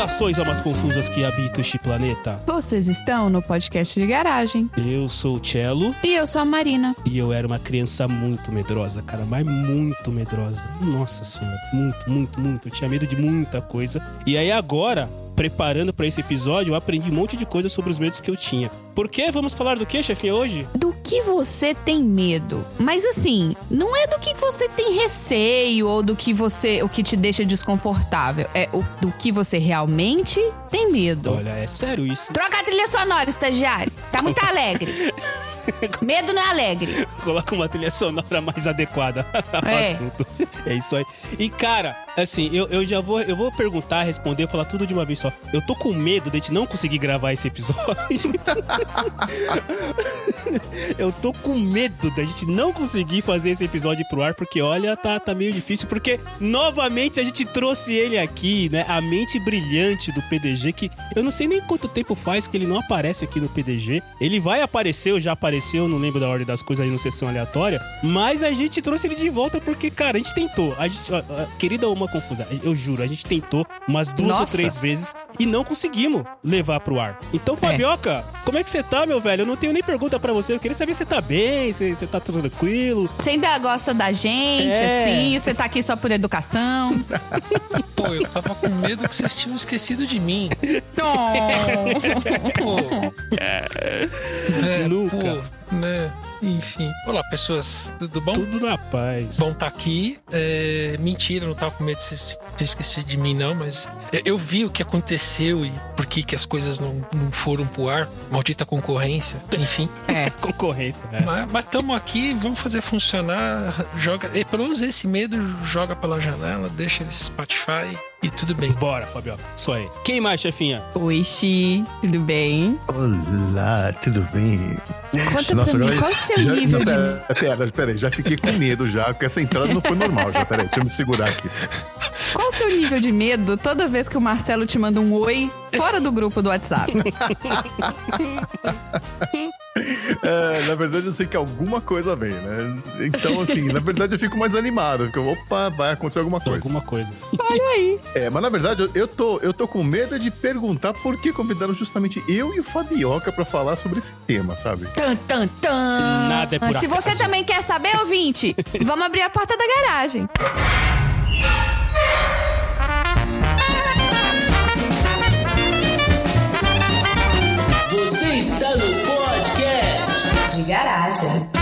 Saudações, almas confusas que habitam este planeta. Vocês estão no podcast de garagem. Eu sou o Cello E eu sou a Marina. e eu era uma criança muito medrosa, cara, mas muito medrosa. Nossa senhora, muito, muito, muito. Eu tinha medo de muita coisa. E aí agora, preparando pra esse episódio, eu aprendi um monte de coisa sobre os medos que eu tinha. Por quê? Vamos falar do que, chefinha, hoje? Do que você tem medo? Mas assim, não é do que você tem receio ou do que você, o que te deixa desconfortável. É o do que você realmente tem medo. Olha, é sério isso. Troca a trilha sonora, estagiário. Tá muito alegre. Medo não é alegre. Coloca uma trilha sonora mais adequada ao É. assunto. É isso aí. E, cara, assim, eu, eu já vou, eu vou perguntar, responder, falar tudo de uma vez só. Eu tô com medo de a gente não conseguir gravar esse episódio. eu tô com medo da gente não conseguir fazer esse episódio pro ar, porque, olha, tá, tá meio difícil, porque, novamente, a gente trouxe ele aqui, né? A mente brilhante do PDG, que eu não sei nem quanto tempo faz que ele não aparece aqui no PDG. Ele vai aparecer, ou já apareceu, não lembro da ordem das coisas aí no sessão aleatória, mas a gente trouxe ele de volta porque, cara, a gente tentou. A gente, ó, ó, querida uma confusa, eu juro, a gente tentou umas duas ou Nossa. três vezes e não conseguimos levar pro ar. Então, Fabioca, como é que você tá, meu velho? Eu não tenho nem pergunta pra você. Eu queria saber se você tá bem, se você tá tranquilo. Você ainda gosta da gente, É. assim? Você tá aqui só por educação? Pô, eu tava com medo que vocês tinham esquecido de mim. Oh. Pô. É, Nunca. Pô, né? Enfim. Olá, pessoas. Tudo bom? Tudo na paz. Bom tá aqui. É, mentira, não tava com medo de esquecer de mim, não, mas eu- vi o que aconteceu e por que, que as coisas não, não foram pro ar. Maldita concorrência. Enfim. É. Concorrência, né? Mas estamos aqui, vamos fazer funcionar. Joga. E pelo menos esse medo joga pela janela, deixa esse Spotify e tudo bem. Bora, Fabioca. Isso aí. Quem mais, chefinha? Oi, Xi. Tudo bem? Olá, tudo bem? Conta pra mim, qual é o seu já- nível não, de... pera, pera, já fiquei com medo já, porque essa entrada não foi normal já. Pera aí, deixa eu me segurar aqui. Qual o seu nível de medo toda vez que o Marcelo te manda um oi fora do grupo do WhatsApp? É, na verdade, eu sei que alguma coisa vem, né? Então, assim, na verdade eu fico mais animado, porque opa, vai acontecer alguma coisa. Alguma coisa. Olha aí. É, mas na verdade eu, eu tô, eu tô com medo de perguntar por que convidaram justamente eu e o Fabioca pra falar sobre esse tema, sabe? Tan, tan, tan. Nada é por Se você acaso. também quer saber, ouvinte, vamos abrir a porta da garagem. Você está no de garagem.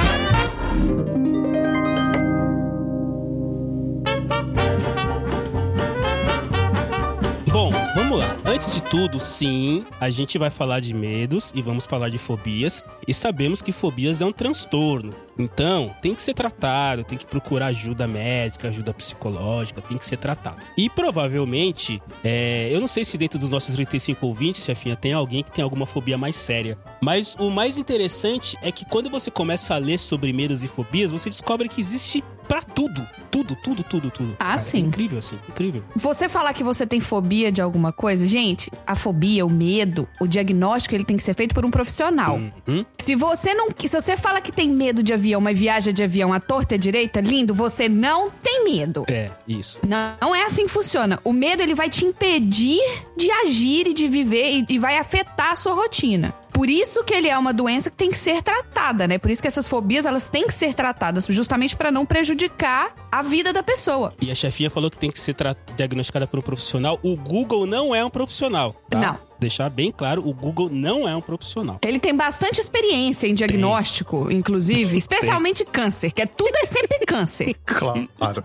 Antes de tudo, sim, a gente vai falar de medos e vamos falar de fobias. E sabemos que fobias é um transtorno. Então, tem que ser tratado, tem que procurar ajuda médica, ajuda psicológica, tem que ser tratado. E provavelmente, é, eu não sei se dentro dos nossos 35 ouvintes, chefinha, tem alguém que tem alguma fobia mais séria. Mas o mais interessante é que quando você começa a ler sobre medos e fobias, você descobre que existe pra tudo. Tudo, tudo, tudo, tudo. Ah, Cara, sim. É incrível, assim, incrível. Você falar que você tem fobia de alguma coisa, gente, a fobia, o medo, o diagnóstico, ele tem que ser feito por um profissional. Uhum. Se você não, se você fala que tem medo de avião, mas viaja de avião à torta e à direita, lindo, você não tem medo. É, isso. Não, não é assim que funciona. O medo ele vai te impedir de agir e de viver e, e vai afetar a sua rotina. Por isso que ele é uma doença que tem que ser tratada, né? Por isso que essas fobias elas têm que ser tratadas, justamente para não prejudicar a vida da pessoa. E a chefinha falou que tem que ser diagnosticada por um profissional. O Google não é um profissional. Tá? Não. Deixar bem claro, o Google não é um profissional. Ele tem bastante experiência em diagnóstico, inclusive, especialmente câncer, que é tudo é sempre câncer. Claro.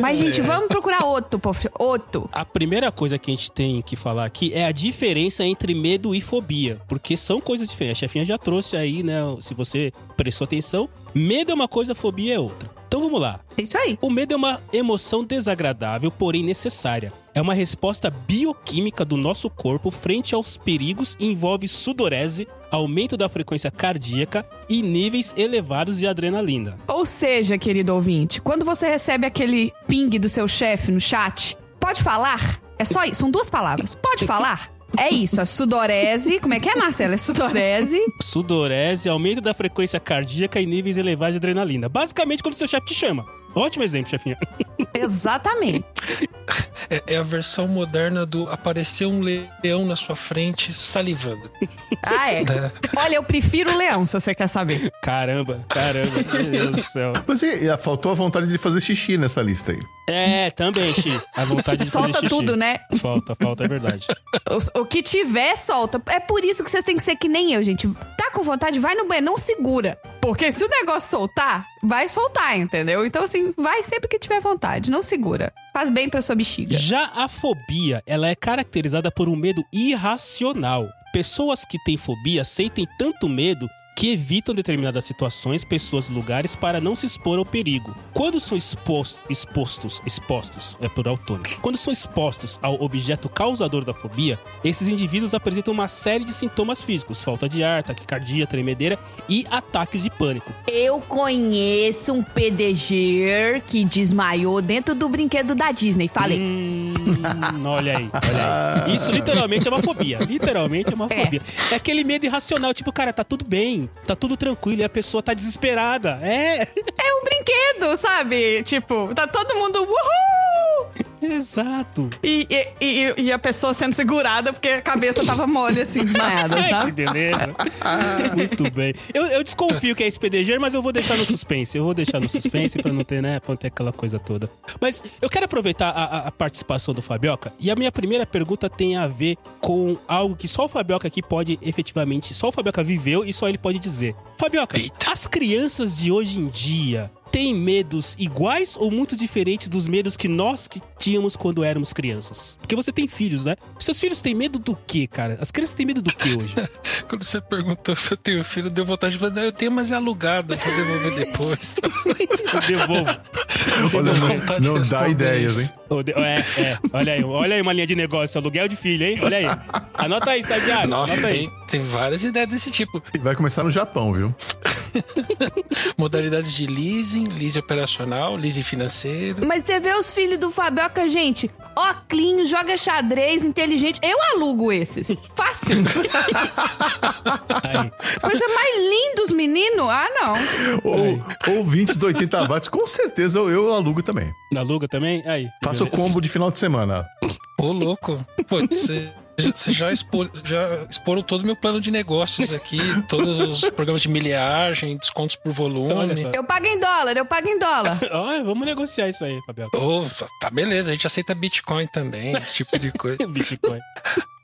Mas gente, vamos procurar outro, profi- outro. A primeira coisa que a gente tem que falar aqui é a diferença entre medo e fobia. Porque são coisas diferentes. A chefinha já trouxe aí, né? Se você prestou atenção, medo é uma coisa, fobia é outra. Então vamos lá. Isso aí. O medo é uma emoção desagradável, porém necessária. É uma resposta bioquímica do nosso corpo frente aos perigos e envolve sudorese, aumento da frequência cardíaca e níveis elevados de adrenalina. Ou seja, querido ouvinte, quando você recebe aquele ping do seu chefe no chat, pode falar? É só isso, são duas palavras. Pode falar? É isso, a sudorese. Como é que é, Marcelo? É sudorese. Sudorese, aumento da frequência cardíaca e níveis elevados de adrenalina. Basicamente quando seu chefe te chama. Ótimo exemplo, chefinha. Exatamente. É, é a versão moderna do aparecer um leão na sua frente salivando. Ah, é. É. Olha, eu prefiro o leão, se você quer saber. Caramba, caramba, meu Deus do céu. Mas e, e, faltou a vontade de fazer xixi nessa lista aí. É, também, Xi. A vontade de Solta fazer xixi. tudo, né? Falta, falta, é verdade. O, o que tiver, solta. É por isso que vocês têm que ser que nem eu, gente. Tá com vontade, vai no banheiro, não segura. Porque se o negócio soltar, vai soltar, entendeu? Então, assim, vai sempre que tiver vontade, não segura. Faz bem pra sua bexiga. Já a fobia, ela é caracterizada por um medo irracional. Pessoas que têm fobia sentem tanto medo que evitam determinadas situações, pessoas e lugares para não se expor ao perigo. Quando são expostos, expostos, expostos, é por autônomo. Quando são expostos ao objeto causador da fobia, esses indivíduos apresentam uma série de sintomas físicos, falta de ar, taquicardia, tremedeira e ataques de pânico. Eu conheço um PDG que desmaiou dentro do brinquedo da Disney. Falei. Hum, olha aí, olha aí. Isso literalmente é uma fobia. Literalmente é uma É. fobia. É aquele medo irracional, tipo, cara, tá tudo bem, tá tudo tranquilo e a pessoa tá desesperada. É, É um brinquedo, sabe? Tipo, tá todo mundo. Uhul! Exato. E, e, e, e a pessoa sendo segurada porque a cabeça tava mole, assim, desmaiada, Ai, que sabe? beleza. Muito bem. Eu, eu desconfio que é SPDG, mas eu vou deixar no suspense. Eu vou deixar no suspense pra não ter, né, pra não ter aquela coisa toda. Mas eu quero aproveitar a, a- a participação do Fabioca e a minha primeira pergunta tem a ver com algo que só o Fabioca aqui pode efetivamente, só o Fabioca viveu e só ele pode dizer. Fabioca, Eita. as crianças de hoje em dia têm medos iguais ou muito diferentes dos medos que nós que tínhamos quando éramos crianças? Porque você tem filhos, né? Seus filhos têm medo do quê, cara? As crianças têm medo do quê hoje? Quando você perguntou se eu tenho filho, deu vontade de falar, "Não, eu tenho, mas é alugado, vou devolver depois. Eu devolvo. Olha, Deu não, vontade de não dá ideias, isso. hein? Eu É, é. Olha aí, olha aí uma linha de negócio, aluguel de filho, hein? Olha aí. Anota aí, estagiário. Nossa, anota aí. tem, tem várias ideias desse tipo. Vai começar no Japão, viu? Modalidades de leasing, leasing operacional, leasing financeiro. Mas você vê os filhos do Fabioca, gente, óculos, joga xadrez, inteligente. Eu alugo esses. Fácil. Coisa mais linda, os meninos. Ah, não. Ou ouvintes do 80 watts, com certeza eu, eu alugo também. Aluga também? Aí. Faço o beleza. combo de final de semana. Ô, louco. Pô, você. Você já, expor, já exporam todo o meu plano de negócios aqui, todos os programas de milhagem, descontos por volume. Eu pago em dólar, eu pago em dólar. Olha, vamos negociar isso aí, Fabioca. Ô, tá beleza, a gente aceita Bitcoin também, esse tipo de coisa. Bitcoin.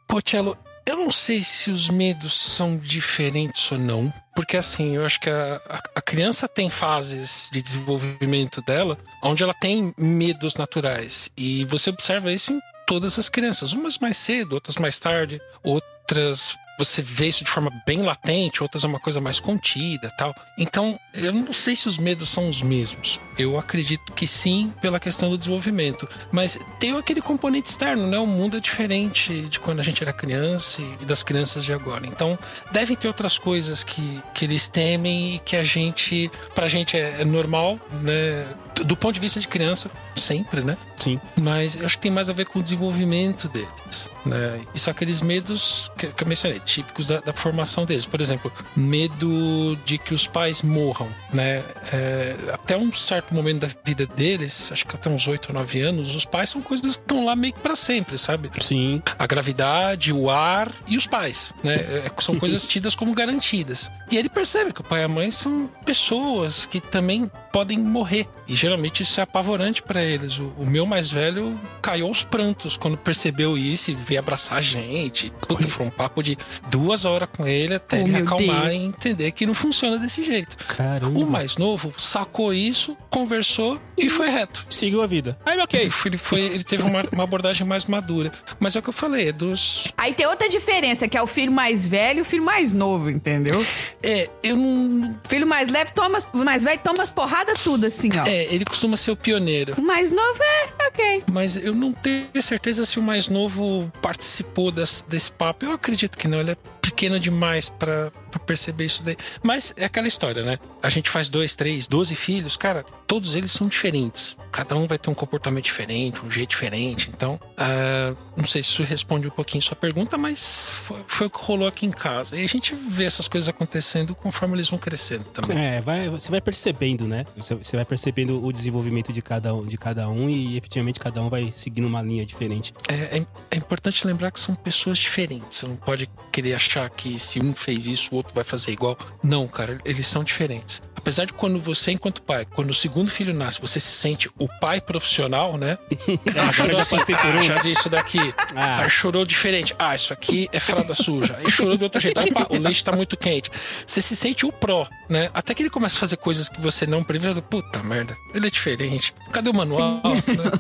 Pô, Tchelo, eu não sei se os medos são diferentes ou não. Porque assim, eu acho que a, a- a criança tem fases de desenvolvimento dela onde ela tem medos naturais. E você observa isso em todas as crianças. Umas mais cedo, outras mais tarde, outras. Você vê isso de forma bem latente, outras é uma coisa mais contida tal. Então, eu não sei se os medos são os mesmos. Eu acredito que sim, pela questão do desenvolvimento. Mas tem aquele componente externo, né? O mundo é diferente de quando a gente era criança e das crianças de agora. Então, devem ter outras coisas que, que eles temem e que a gente, pra gente é, é normal, né? Do ponto de vista de criança, sempre, né? Sim. Mas eu acho que tem mais a ver com o desenvolvimento deles, né? E são aqueles medos que, que eu mencionei, típicos da, da formação deles. Por exemplo, medo de que os pais morram, né? É, até um certo momento da vida deles, acho que até uns 8 ou 9 anos, os pais são coisas que estão lá meio que pra sempre, sabe? Sim. a gravidade, o ar e os pais, né? É, São coisas tidas como garantidas. E ele percebe que o pai e a mãe são pessoas que também podem morrer. E geralmente isso é apavorante pra eles. O, o meu mais velho caiu aos prantos quando percebeu isso e veio abraçar a gente. Puta, foi um papo de duas horas com ele até Oh, ele acalmar Deus. e entender que não funciona desse jeito. Caramba. O mais novo sacou isso, conversou e foi reto. Seguiu a vida. Aí, Ele, ok. foi, ele, foi- ele teve uma, uma abordagem mais madura. Mas é o que eu falei, é dos, Aí tem outra diferença, que é o filho mais velho e o filho mais novo, entendeu? É, eu não. Filho mais leve toma, mais velho toma as porradas tudo, assim, ó. É, ele costuma ser o pioneiro. O mais novo é, ok. Mas eu não tenho certeza se o mais novo participou das- desse papo. Eu acredito que não. Ele é pequeno demais pra pra perceber isso daí. Mas é aquela história, né? A gente faz dois, três, doze filhos, cara, todos eles são diferentes. Cada um vai ter um comportamento diferente, um jeito diferente. Então, ah, não sei se isso responde um pouquinho sua pergunta, mas foi, foi o que rolou aqui em casa. E a gente vê essas coisas acontecendo conforme eles vão crescendo também. É, vai, você vai percebendo, né? Você, você vai percebendo o desenvolvimento de cada, um, de cada um e efetivamente cada um vai seguindo uma linha diferente. É, é- é importante lembrar que são pessoas diferentes. Você não pode querer achar que se um fez isso, o outro vai fazer igual. Não, cara, eles são diferentes. Apesar de quando você, enquanto pai, quando o segundo filho nasce, você se sente o pai profissional, né? Ah, chorou assim, ah, já vi isso daqui. Ah. Ah, chorou diferente. Ah, isso aqui é fralda suja. Aí chorou de outro jeito. O leite tá muito quente. Você se sente o pró, né? Até que ele começa a fazer coisas que você não prevê. Puta merda, ele é diferente. Cadê o manual? né?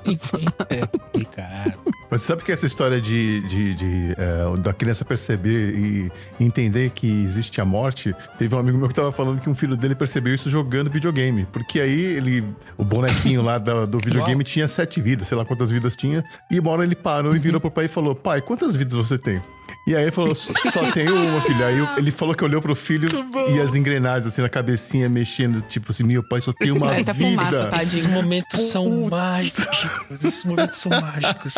Enfim. É complicado. Mas sabe que essa história de, de, de, é, da criança perceber e entender que existe a morte? Teve um amigo meu que tava falando que um filho dele percebeu isso jogando videogame. Porque aí ele, o bonequinho lá da- do videogame Uau. tinha sete vidas, sei lá quantas vidas tinha. E uma hora ele parou e virou pro pai e falou: Pai, quantas vidas você tem? E aí ele falou, só tenho uma, filha. Aí ele falou que olhou pro filho e as engrenagens assim na cabecinha mexendo, tipo assim, meu pai só tem uma Eita, vida. fumaça, tá? Esses momentos são mágicos. Esses momentos são mágicos.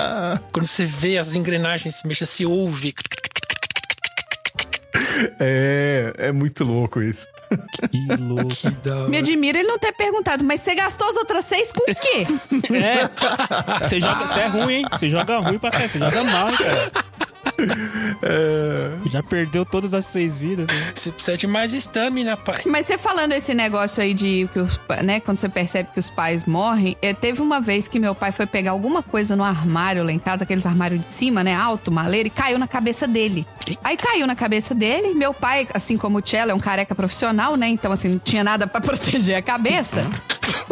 Quando você vê as engrenagens se mexer, se ouve. É, é muito louco isso. Que louco. Que da hora. Me admira ele não ter perguntado, mas você gastou as outras seis com o quê? É, você joga, você é ruim, hein? Você joga ruim pra cá, você joga mal, hein, cara. É, Já perdeu todas as seis vidas. Né? Você precisa de mais estamina, pai. Mas você falando esse negócio aí de que os, né, quando você percebe que os pais morrem, é, teve uma vez que meu pai foi pegar alguma coisa no armário lá em casa, aqueles armários de cima, né, alto, maleiro, e caiu na cabeça dele. Aí caiu na cabeça dele, meu pai, assim como o Cello, é um careca profissional, né, então assim, não tinha nada pra proteger a cabeça.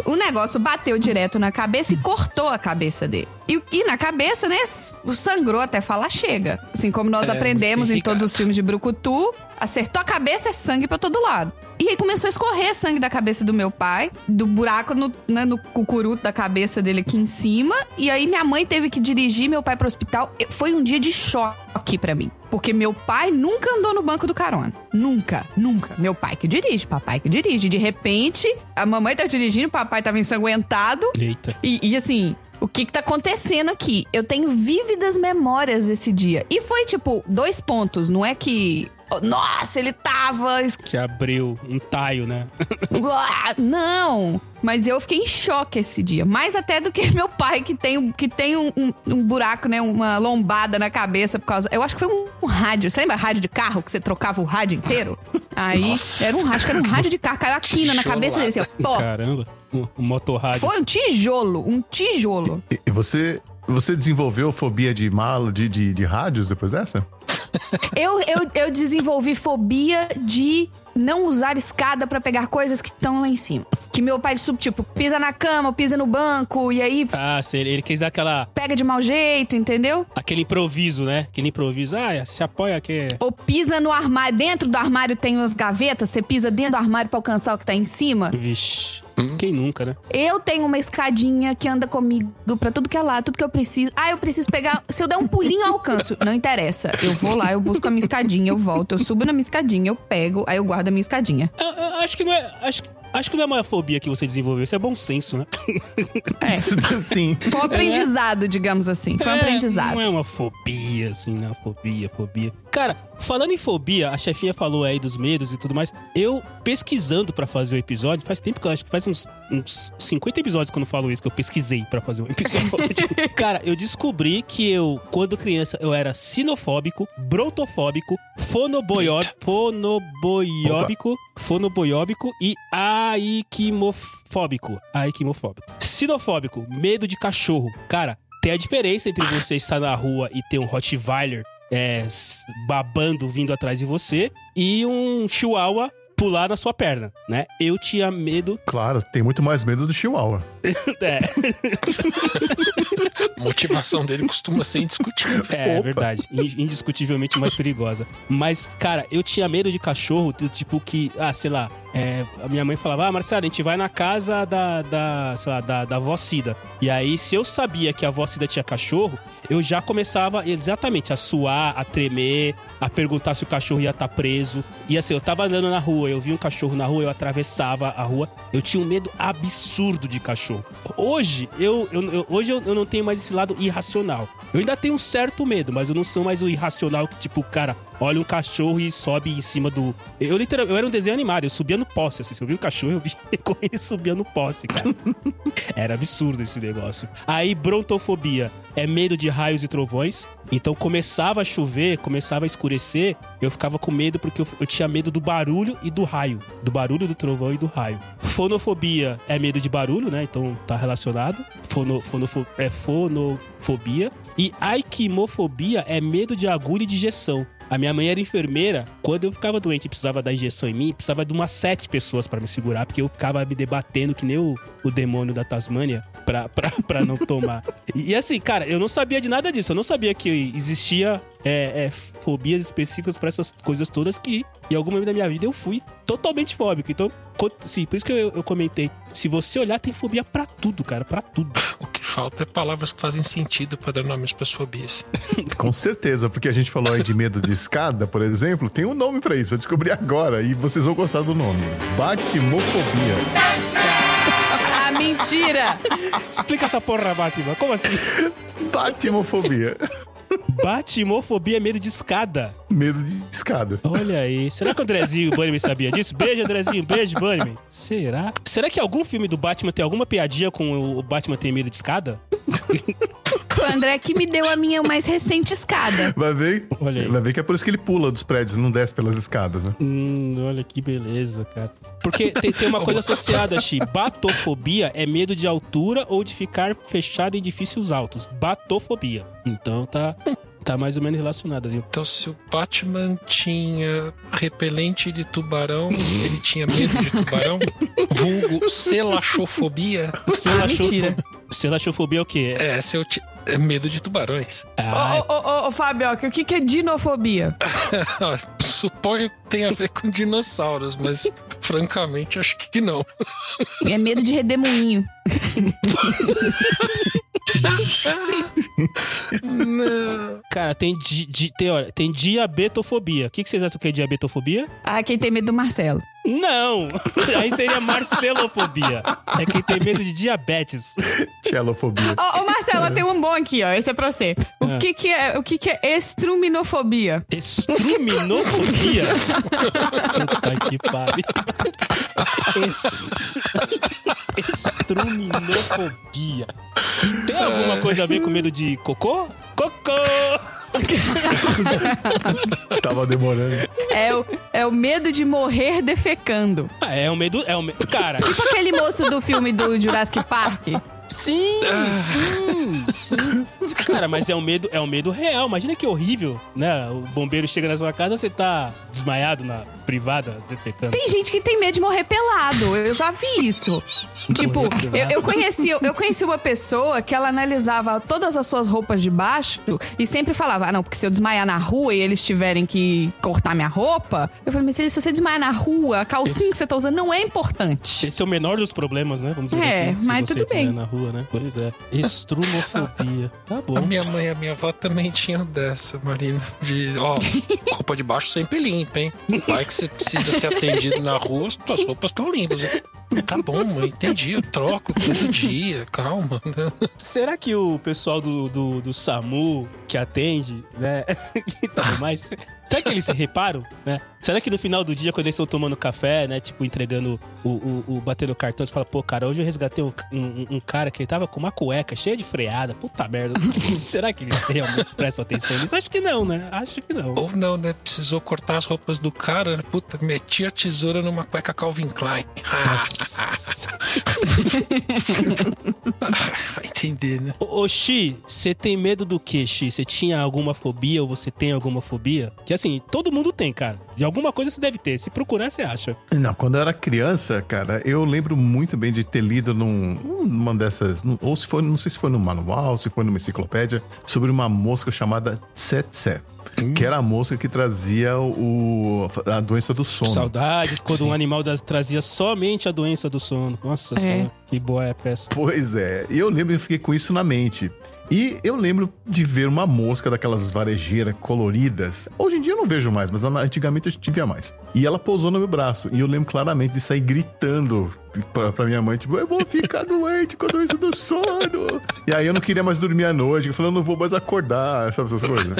O negócio bateu direto na cabeça e cortou a cabeça dele. E, e na cabeça, né, sangrou até falar chega. Assim como nós É, aprendemos em todos os filmes de Brucutu, acertou a cabeça, é sangue pra todo lado. E aí começou a escorrer sangue da cabeça do meu pai, do buraco no, né, no cucuruto da cabeça dele aqui em cima. E aí minha mãe teve que dirigir meu pai pro hospital. Foi um dia de choque pra mim. Porque meu pai nunca andou no banco do carona. Nunca, nunca. Meu pai que dirige, papai que dirige. De repente, a mamãe tá dirigindo, o papai tava ensanguentado. Eita. E, e, assim, o que que tá acontecendo aqui? Eu tenho vívidas memórias desse dia. E foi tipo, dois pontos. Não é que. Nossa, ele tava. Que abriu um taio, né? Uá, Não! Mas eu fiquei em choque esse dia. Mais até do que meu pai, que tem, um- que tem um, um- um buraco, né? Uma lombada na cabeça por causa. Eu acho que foi um, um rádio. Você lembra rádio de carro? Que você trocava o rádio inteiro? Aí era um rádio, acho que era um rádio de carro. Caiu a quina na cabeça dele. Assim, ó, pô, Caramba. Um, um motorrádio. foi um tijolo, um tijolo. E e você, você desenvolveu fobia de mala, de, de, de rádios depois dessa? Eu, eu, eu desenvolvi fobia de não usar escada pra pegar coisas que estão lá em cima. Que meu pai, sub- tipo, pisa na cama, pisa no banco, e aí Ah, sei, ele quis dar aquela, pega de mau jeito, entendeu? aquele improviso, né? Aquele improviso. Ah, se apoia aqui. Ou pisa no armário. Dentro do armário tem umas gavetas, você pisa dentro do armário pra alcançar o que tá em cima. Vixe. Quem nunca, né? Eu tenho uma escadinha que anda comigo pra tudo que é lá, tudo que eu preciso. Ah, eu preciso pegar. Se eu der um pulinho, eu alcanço. Não interessa. Eu vou lá, eu busco a minha escadinha, eu volto, eu subo na minha escadinha, eu pego, aí eu guardo a minha escadinha. Eu- eu acho que não é. Acho, que- acho que não é uma fobia que você desenvolveu, isso é bom senso, né? É. Sim. Foi um aprendizado, digamos assim. Foi um É, aprendizado. Não é uma fobia, assim, né? Fobia, fobia. Cara, falando em fobia, a chefinha falou aí dos medos e tudo mais. Eu pesquisando pra fazer o episódio, faz tempo que eu acho que faz uns, uns 50 episódios que eu não falo isso, que eu pesquisei pra fazer um episódio. Cara, eu descobri que eu, quando criança, eu era sinofóbico, brontofóbico, fonoboió- fonoboióbico, fonoboióbico e aiquimofóbico. Aiquimofóbico. Sinofóbico, medo de cachorro. Cara, tem a diferença entre você estar na rua e ter um Rottweiler é, babando vindo atrás de você e um Chihuahua pular na sua perna, né? Eu tinha medo. Claro, tem muito mais medo do Chihuahua. É, A motivação dele costuma ser indiscutível. é Opa. verdade. In- Indiscutivelmente mais perigosa. Mas, cara, eu tinha medo de cachorro, do tipo que, ah, sei lá, é, a minha mãe falava, ah, Marcelo, a gente vai na casa da, da, sei lá, da, da avó Cida. E aí, se eu sabia que a avó Cida tinha cachorro, eu já começava exatamente a suar, a tremer, a perguntar se o cachorro ia estar preso. E assim, eu tava andando na rua, eu vi um cachorro na rua, eu atravessava a rua. Eu tinha um medo absurdo de cachorro. Hoje, eu, eu, eu- hoje eu, eu não tenho mais esse lado irracional. Eu ainda tenho um certo medo, mas eu não sou mais o irracional que, tipo, cara, olha um cachorro e sobe em cima do. Eu literalmente, eu era um desenho animado, eu subia no poste, assim. Se eu vi um cachorro, eu vi correr e subia no poste, cara. Era absurdo esse negócio. Aí, brontofobia é medo de raios e trovões. Então começava a chover, começava a escurecer, eu ficava com medo porque eu, eu tinha medo do barulho e do raio. Do barulho, do trovão e do raio. Fonofobia é medo de barulho, né? Então tá relacionado. Fono, fonofo, é fonofobia. E aikimofobia é medo de agulha e de injeção. A minha mãe era enfermeira. Quando eu ficava doente e precisava dar injeção em mim, precisava de umas sete pessoas pra me segurar, porque eu ficava me debatendo que nem o, o demônio da Tasmânia pra, pra, pra não tomar. E, e assim, cara, eu não sabia de nada disso. Eu não sabia que existia é, é, fobias específicas pra essas coisas todas que, em algum momento da minha vida, eu fui totalmente fóbico. Então, sim, por isso que eu, eu comentei. Se você olhar, tem fobia pra tudo, cara, pra tudo. O que falta é palavras que fazem sentido para dar nomes para fobias. Com certeza, porque a gente falou aí de medo de escada, por exemplo, tem um nome pra isso. Eu descobri agora e vocês vão gostar do nome. Batmofobia. Ah, mentira! Explica essa porra, Batman. Como assim? Batmofobia. Batimofobia é medo de escada. Medo de escada. Olha aí. Será que o Andrezinho Bunnyman sabia disso? Beijo, Andrezinho. Beijo, Bunnyman. Será? Será que algum filme do Batman tem alguma piadinha com o Batman ter medo de escada? Foi o André que me deu a minha mais recente escada. Vai ver? Olha aí. Vai ver que é por isso que ele pula dos prédios, não desce pelas escadas, né? Hum, olha que beleza, cara. Porque tem, tem uma coisa associada, Xi. Batofobia é medo de altura ou de ficar fechado em edifícios altos. Batofobia. Então tá, tá mais ou menos relacionado ali. Então, se o Batman tinha repelente de tubarão, ele tinha medo de tubarão? Vulgo selachofobia? Ah, mentira. Selachofobia é o quê? É, se eu é medo de tubarões. Ah, Ô, ô, ô, ô, Fabioca, o que, que é dinofobia? Suponho que tem a ver com dinossauros, mas francamente acho que não. É medo de redemoinho. Não. Cara, tem, di, di- tem, olha, tem diabetofobia. O que, que vocês acham que é diabetofobia? Ah, quem tem medo do Marcelo. Não! Aí seria marcelofobia. É quem tem medo de diabetes. Tchelofobia. Ô, ô, Marcelo, tem um bom aqui, ó. Esse é pra você. O, Ah. que, que, é, o que, que é estruminofobia? Estruminofobia? Puta que pariu. Es... Estruminofobia. Tem alguma coisa a ver com medo de cocô? Cocô! Tava demorando. É o, é o medo de morrer defecando. Ah, é um medo. É um medo. Cara, Tipo aquele moço do filme do Jurassic Park. Sim, sim, sim. Cara, mas é um medo, é um medo real. Imagina que horrível, né? O bombeiro chega na sua casa, você tá desmaiado na privada, defecando. Tem gente que tem medo de morrer pelado. Eu já vi isso. Tipo, eu, eu conheci, eu conheci uma pessoa que ela analisava todas as suas roupas de baixo e sempre falava: Ah, não, porque se eu desmaiar na rua e eles tiverem que cortar minha roupa. Eu falei, mas se você desmaiar na rua, a calcinha que você tá usando não é importante. Esse é o menor dos problemas, né? Vamos dizer É, assim. se mas você tudo bem. Rua, né? Pois é. Estrumofobia. Tá A bom. minha mãe e a minha avó também tinham dessa, Marina. De, ó, roupa de baixo sempre limpa, hein? Vai que você precisa ser atendido na rua, tuas roupas estão limpas. Tá bom, entendi, eu troco todo dia, calma. né? Será que o pessoal do, do, do SAMU que atende, né? e tudo mais, será que eles se reparam, né? Será que no final do dia, quando eles estão tomando café, né? Tipo, entregando o, o, o batendo cartão, você fala, pô, cara, hoje eu resgatei um, um, um cara que ele tava com uma cueca cheia de freada. Puta merda. será que eles realmente prestam atenção nisso? Acho que não, né? Acho que não. Ou não, né? Precisou cortar as roupas do cara, né? puta, meti a tesoura numa cueca Calvin Klein. Ah, Nossa. Vai entender, né? Ô, Xi, você tem medo do que, Xi? Você tinha alguma fobia ou você tem alguma fobia? Que assim, todo mundo tem, cara. De alguma coisa você deve ter. Se procurar, você acha. Não, quando eu era criança, cara, eu lembro muito bem de ter lido num, numa dessas. Ou se foi, não sei se foi no manual, se foi numa enciclopédia, sobre uma mosca chamada Tsetse. Que era a mosca que trazia o, a doença do sono. Saudades quando Sim. um animal das- trazia somente a doença do sono. Nossa É. senhora, que boa é essa. Pois é, e eu lembro que eu fiquei com isso na mente. E eu lembro de ver uma mosca daquelas varejeiras coloridas. Hoje em dia eu não vejo mais, mas antigamente a gente via mais. E ela pousou no meu braço. E eu lembro claramente de sair gritando pra, pra minha mãe, tipo, eu vou ficar doente com a doença do sono. E aí eu não queria mais dormir à noite. Eu falei, eu não vou mais acordar, sabe essas coisas.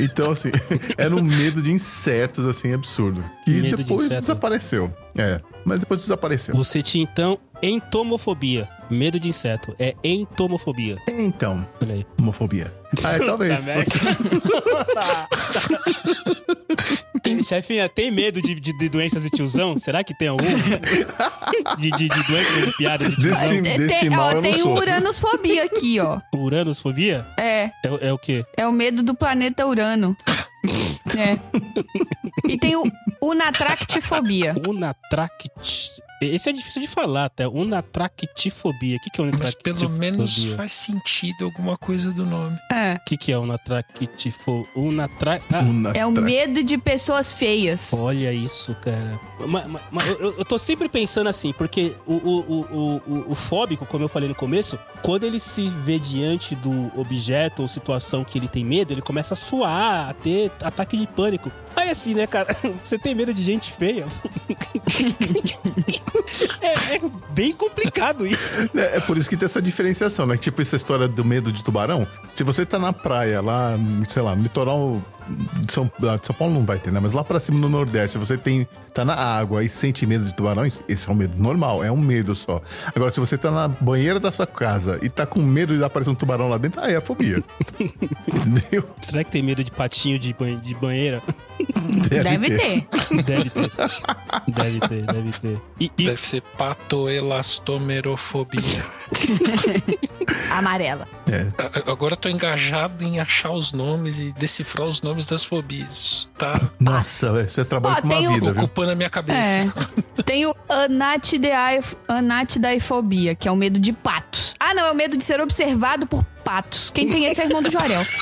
Então, assim, era um medo de insetos, assim, absurdo. Que Medo de depois inseto. desapareceu. É, mas depois desapareceu. Você tinha então entomofobia. Medo de inseto. É entomofobia. Então, homofobia. Ah, é, talvez. Tá Tem, chefinha, tem medo de, de, de doenças de tiozão? Será que tem algum? De, de, de doenças de piada de Desse, tiozão? É, desse tem, ó, tem sou. uranosfobia aqui, ó. Uranosfobia? É, É, é o quê? é o medo do planeta Urano. É. E tem o unatractifobia. Unatract... Esse é difícil de falar até. Unatractifobia. O que, que é Mas unatractifobia? pelo menos faz sentido alguma coisa do nome. É. O que, que é unatractifobia? Unatra... Ah, É o medo de pessoas feias. Olha isso, cara. Ma- ma- ma- eu, eu tô sempre pensando assim, porque o, o, o, o, o- o fóbico, como eu falei no começo, quando ele se vê diante do objeto ou situação que ele tem medo, ele começa a suar, a ter ataque de pânico. Aí assim, né, cara? Você tem medo de gente feia? é, é bem complicado isso. É, é por isso que tem essa diferenciação, né? Tipo essa história do medo de tubarão. Se você tá na praia, lá, sei lá, no litoral de São, de São Paulo não vai ter, né? Mas lá pra cima no Nordeste, se você tem, tá na água e sente medo de tubarões, esse é um medo normal, é um medo só. Agora, se você tá na banheira da sua casa e tá com medo de aparecer um tubarão lá dentro, aí é fobia. Entendeu? Será que tem medo de patinho de, banhe- de banheira? Deve ter. Deve ter. Deve ter, deve ter. E, e- Deve ser patoelastomerofobia. Amarela. É. Agora eu tô engajado em achar os nomes e decifrar os nomes das fobias. Tá Nossa, velho, você trabalha Ó, com uma o- vida, viu? ocupando a minha cabeça. É. Tem o anatidaif- anatidaifobia, que é o medo de patos. Ah, não, é o medo de ser observado por patos. Quem tem esse é o irmão do Jorel.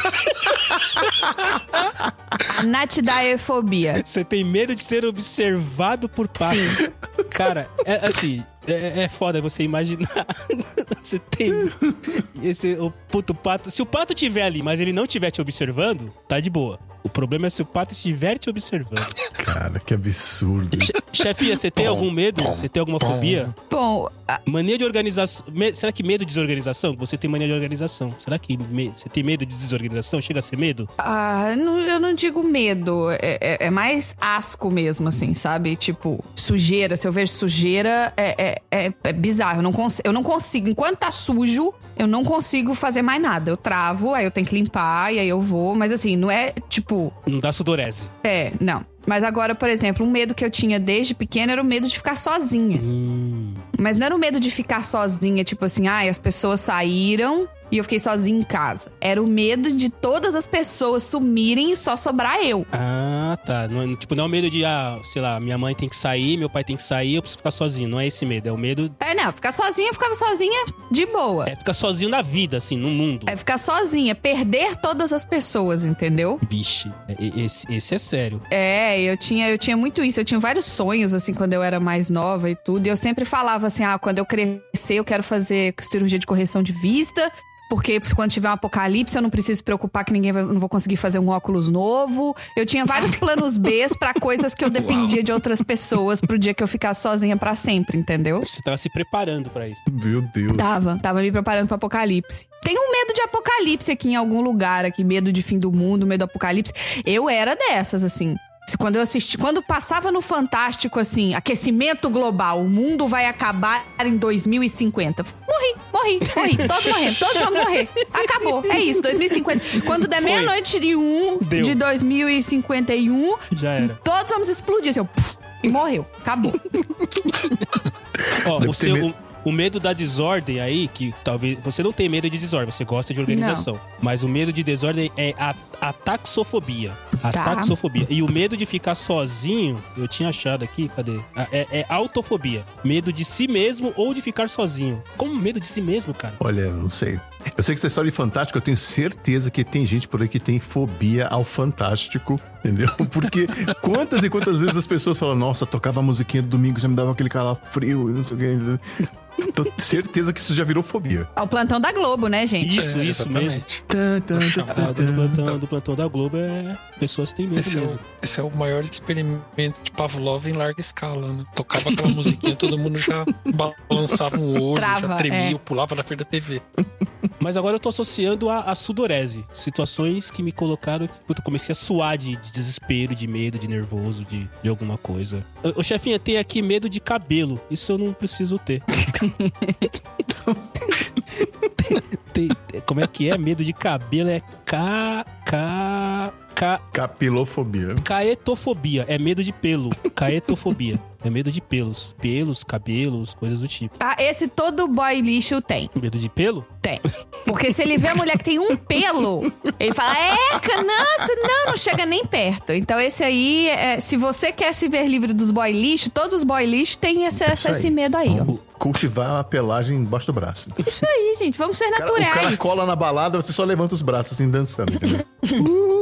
Anatidaifobia. Você tem medo de ser observado por patos. Sim. Cara, é assim, é, é foda você imaginar. você tem esse o puto pato. Se o pato tiver ali, mas ele não estiver te observando, tá de boa. O problema é se o pato estiver te observando. Cara, que absurdo. Chefia, você tem algum medo? Você tem alguma fobia? Bom, a- Mania de organização. me- Será que medo de desorganização? Você tem mania de organização. Será que me- você tem medo de desorganização? Chega a ser medo? ah, não- eu não digo medo, é, é- é mais asco mesmo, assim, sabe? Tipo, sujeira. Se eu vejo sujeira, é, é- é- é bizarro. Eu não, eu não consigo. Enquanto tá sujo, eu não consigo fazer mais nada. Eu travo, aí eu tenho que limpar, e aí eu vou. Mas assim, não é tipo. Não dá sudorese. É, não. Mas agora, por exemplo, um medo que eu tinha desde pequena era o medo de ficar sozinha. Hum. Mas não era o medo de ficar sozinha, tipo assim, ai, as pessoas saíram e eu fiquei sozinha em casa. Era o medo de todas as pessoas sumirem e só sobrar eu. Ah, tá. Não, é- tipo, não é o medo de, ah, sei lá, minha mãe tem que sair, meu pai tem que sair, eu preciso ficar sozinho. Não é esse medo. É o medo. É, não, ficar sozinha, eu ficava sozinha de boa. É ficar sozinho na vida, assim, no mundo. É ficar sozinha, perder todas as pessoas, entendeu? Vixe, é- esse, esse é sério. É, eu tinha, eu tinha muito isso. Eu tinha vários sonhos, assim, quando eu era mais nova e tudo. E eu sempre falava assim: ah, quando eu crescer, eu quero fazer cirurgia de correção de vista. Porque quando tiver um apocalipse, eu não preciso se preocupar que ninguém vai, não vou conseguir fazer um óculos novo. Eu tinha vários planos B pra coisas que eu dependia de outras pessoas pro dia que eu ficasse sozinha pra sempre, entendeu? Você tava se preparando pra isso. Meu Deus. Tava, tava me preparando pro apocalipse. Tem um medo de apocalipse aqui em algum lugar, aqui, medo de fim do mundo, medo do apocalipse. Eu era dessas, assim. Se- Quando eu assisti, quando passava no Fantástico, assim, aquecimento global, o mundo vai acabar em 2050. Morri, morri, morri. Todos morrendo, todos vamos morrer. Acabou, é isso, 2050. Quando der meia-noite de um Deu. de 2051, Já era. todos vamos explodir, assim, ó, puf, e morreu. Acabou. Ó, Deve o, seu, medo. o, o medo da desordem aí, que talvez. Você não tem medo de desordem, você gosta de organização. Mas o medo de desordem é a, a taxofobia. Tá. Ataxofobia. E o medo de ficar sozinho, eu tinha achado aqui, cadê? Ah, É, é autofobia. Medo de si mesmo ou de ficar sozinho. Como medo de si mesmo, cara? Olha, não sei. Eu sei que essa história de Fantástico, eu tenho certeza que tem gente por aí que tem fobia ao Fantástico, entendeu? Porque quantas e quantas vezes as pessoas falam, nossa, tocava a musiquinha do domingo, já me dava aquele calafrio e não sei o que. Então, certeza que isso já virou fobia. É o plantão da Globo, né, gente? Isso, É, isso mesmo. exatamente. Ah, do, plantão, do plantão da Globo é. Pessoas têm medo Esse é, mesmo. o, esse é o maior experimento de Pavlov em larga escala, né? Tocava aquela musiquinha, todo mundo já balançava um olho, Trava, já tremia, é. pulava na frente da TV. Mas agora eu tô associando a, a sudorese. Situações que me colocaram. Puta, eu comecei a suar de, de desespero, de medo, de nervoso, de, de alguma coisa. Ô, chefinha, tem aqui medo de cabelo. Isso eu não preciso ter. Tem- tem- como é que é? Medo de cabelo é ca. ca. ca. Capilofobia. Caetofobia. É medo de pelo. Caetofobia. É medo de pelos. Pelos, cabelos, coisas do tipo. Ah, esse todo boy lixo tem. Medo de pelo? Tem. Porque se ele vê a mulher que tem um pelo, ele fala, eca, nossa, não, não chega nem perto. Então esse aí, é, se você quer se ver livre dos boy lixo, todos os boy lixo têm esse, aí. esse medo aí, ó. Cu- Cultivar a pelagem embaixo do braço. O Isso aí, gente, vamos ser cara, o naturais. cara cola na balada, você só levanta os braços assim, dançando, entendeu?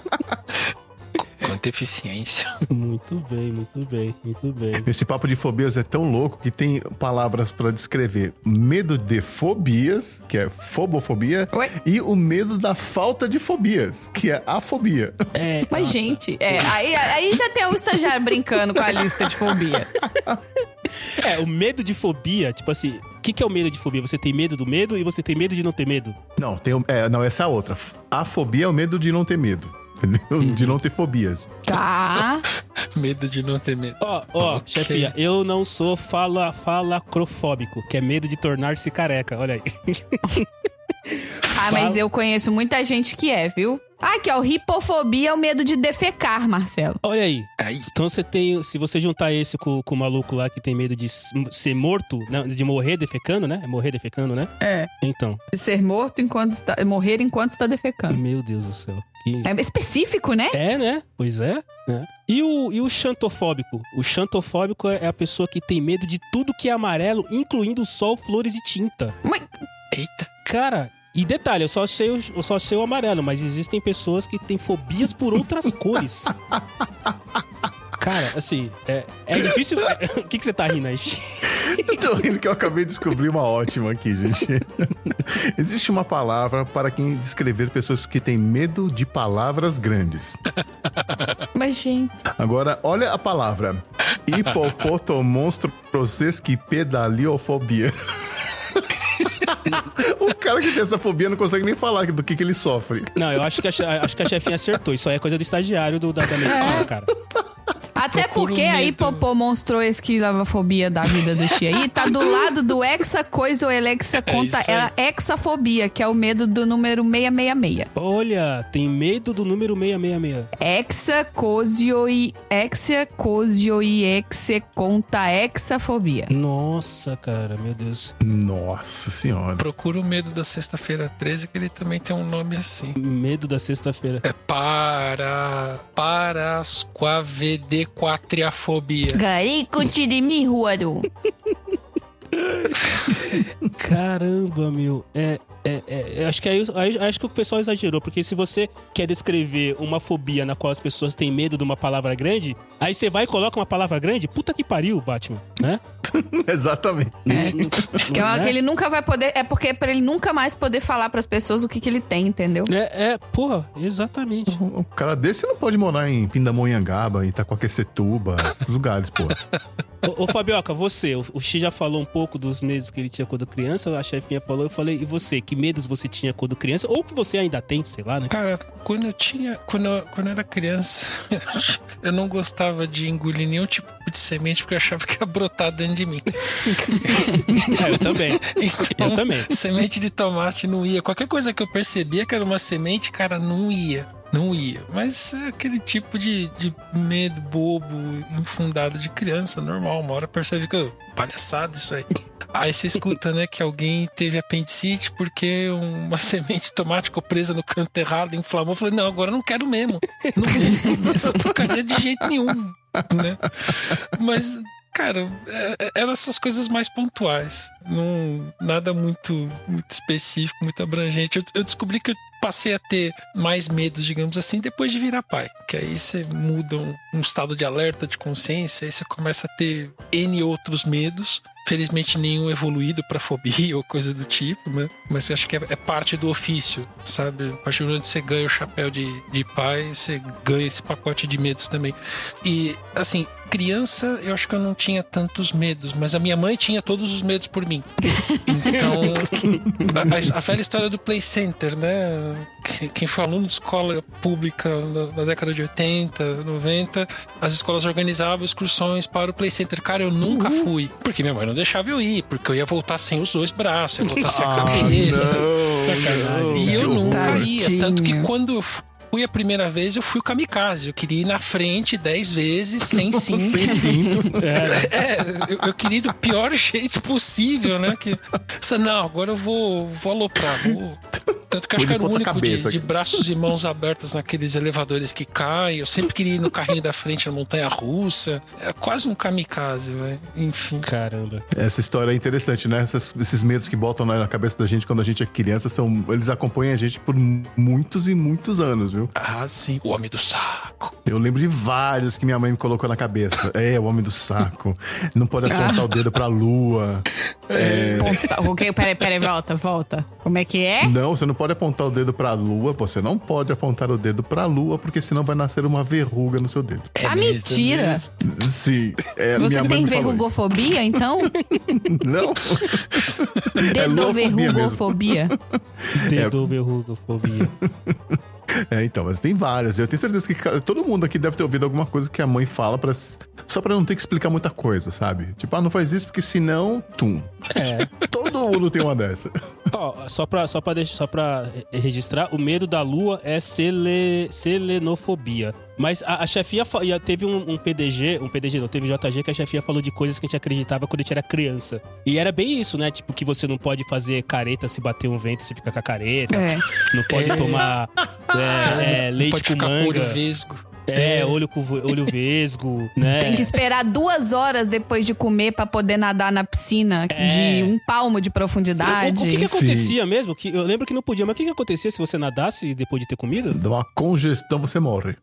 Quanta eficiência. Muito bem, muito bem, muito bem. Esse papo de fobias é tão louco que tem palavras pra descrever medo de fobias, que é fobofobia, Oi? e o medo da falta de fobias, que é afobia. É, Mas, nossa. gente, é, aí, aí já tem o estagiário brincando com a lista de fobia. É, o medo de fobia, tipo assim, o que, que é o medo de fobia? Você tem medo do medo e você tem medo de não ter medo? Não, tem, o- é, não, essa é a outra. A fobia é o medo de não ter medo. Entendeu? De não ter fobias. Tá. Medo de não ter medo. Ó, ó, Ok. chefia, eu não sou fala, falacrofóbico, que é medo de tornar-se careca, olha aí. Ah, mas Fala. eu conheço muita gente que é, viu? Ah, que é o hipofobia, é o medo de defecar, Marcelo. Olha aí. Aí, Então você tem, se você juntar esse com, com o maluco lá que tem medo de ser morto, não, de morrer defecando, né? É morrer defecando, né? É. Então, De ser morto enquanto está. morrer enquanto está defecando. meu Deus do céu. Que... É específico, né? É, né? Pois é. é. E, o, e o xantofóbico? O xantofóbico é a pessoa que tem medo de tudo que é amarelo, incluindo sol, flores e tinta. Mas- eita. Cara, e detalhe, eu só achei o, eu só achei o amarelo, mas existem pessoas que têm fobias por outras cores. Cara, assim, é, é difícil. O que, que você tá rindo aí? Eu tô rindo que eu acabei de descobrir uma ótima aqui, gente. Existe uma palavra para quem descrever pessoas que têm medo de palavras grandes. Mas, gente. Agora, olha a palavra. Hipopotomonstrosesquipedaliofobia. o cara que tem essa fobia não consegue nem falar do que, que ele sofre. Não, eu acho que a, acho que a chefinha acertou. Isso aí é coisa do estagiário do, da, da medicina, cara. Até Procura porque um a medo. hipopomonstrosquilavafobia da vida do Xi aí tá do lado do hexacoisoelexaconta É isso aí. ela hexafobia, que é o medo do número 666. Olha, tem medo do número 666. Hexacosioi, hexacosioi, hexafobia. Nossa, cara, meu Deus. Nossa senhora. Procura o medo da sexta-feira 13, que ele também tem um nome assim. Medo da sexta-feira. É para. Parasquavedequatriafobia. Garico tirimiruaru. Caramba, meu. É. É, é, eu acho que aí, aí- acho que o pessoal exagerou, porque se você quer descrever uma fobia na qual as pessoas têm medo de uma palavra grande, aí você vai e coloca uma palavra grande, puta que pariu, Batman, né? Exatamente. Que é uma Né? que ele nunca vai poder. É porque é pra ele nunca mais poder falar pras pessoas o que, que ele tem, entendeu? É, é, porra, exatamente. Um cara desse não pode morar em Pindamonhangaba, em Itacoaquecetuba, esses lugares, pô. Ô, ô Fabioca, você, o, o Xi já falou um pouco dos medos que ele tinha quando criança, a chefinha falou, eu falei, e você, que medos você tinha quando criança, ou que você ainda tem, sei lá, né? Cara, quando eu tinha. Quando eu, quando eu era criança, eu não gostava de engolir nenhum tipo de semente porque eu achava que ia brotar dentro de mim. É, eu também. Então, Eu também. Semente de tomate não ia. Qualquer coisa que eu percebia que era uma semente, cara, não ia. Não ia. Mas é aquele tipo de, de medo bobo, infundado de criança, normal. Uma hora percebe que, ô, palhaçada isso aí. Aí você escuta, né, que alguém teve apendicite porque uma semente de tomate ficou presa no canto errado, inflamou. Eu falei, não, agora eu não quero mesmo. Não comer essa porcaria de jeito nenhum, né? Mas, cara, é- é- eram essas coisas mais pontuais. Não, nada muito, muito específico, muito abrangente. Eu, eu descobri que eu passei a ter mais medos, digamos assim, depois de virar pai. Que aí você muda um, um estado de alerta, de consciência, aí você começa a ter N outros medos. Felizmente nenhum evoluído pra fobia ou coisa do tipo, né? Mas eu acho que é, é parte do ofício, sabe? A partir do momento que você ganha o chapéu de, de pai, você ganha esse pacote de medos também. E, assim, criança, eu acho que eu não tinha tantos medos, mas a minha mãe tinha todos os medos por mim. Então, a, a velha história do Play Center, né? Que- Quem foi aluno de escola pública na, na década de 80, 90, as escolas organizavam excursões para o Play Center. Cara, eu nunca fui, porque minha mãe não deixava eu ir, porque eu ia voltar sem os dois braços, ia voltar sem a cabeça. Sacanagem. E eu nunca ia. Tanto que quando eu fui a primeira vez, eu fui o kamikaze. Eu queria ir na frente dez vezes, sem cinto. Sem cinto. É, eu, eu queria ir do pior jeito possível, né? Que, não, agora eu vou, vou aloprar. Vou... Tanto que eu acho que era o de único de, de braços e mãos abertas naqueles elevadores que caem. Eu sempre queria ir no carrinho da frente na montanha russa. É quase um kamikaze, velho. Enfim. Caramba. Essa história é interessante, né? Essas- esses medos que botam na cabeça da gente quando a gente é criança, são, eles acompanham a gente por muitos e muitos anos, viu? Ah, sim. O homem do saco. Eu lembro de vários que minha mãe me colocou na cabeça. É, o homem do saco. Não pode apontar o dedo pra lua. Ponta... O quê? Peraí, peraí, volta, volta. Como é que é? Não, você não pode apontar o dedo pra lua. Você não pode apontar o dedo pra lua, porque senão vai nascer uma verruga no seu dedo. ah, mentira. Sim. É, Você minha mãe tem verrugofobia, então? Não. É lufobia mesmo. Dedoverrugofobia. Dedo, verruga, fobia. É, então, mas tem várias. Eu tenho certeza que todo mundo aqui deve ter ouvido alguma coisa que a mãe fala para só pra não ter que explicar muita coisa, sabe? Tipo, ah, não faz isso porque senão, tum. É. Todo mundo tem uma dessa. Ó, só pra, só, pra deixar, só pra re- registrar, o medo da lua é sele, selenofobia. Mas a, a chefinha teve um, um PDG, um PDG não, teve JG que a chefinha falou de coisas que a gente acreditava quando a gente era criança. E era bem isso, né? Tipo, que você não pode fazer careta se bater um vento, você fica com a careta. É. Não pode tomar é, é, Não leite pode com ficar manga. É, olho, com, olho vesgo, né? Tem que esperar duas horas depois de comer pra poder nadar na piscina de um palmo de O, profundidade. o que, que Sim. acontecia mesmo? Que, eu lembro que não podia, mas o que, que acontecia se você nadasse depois de ter comida? Dá uma congestão, você morre.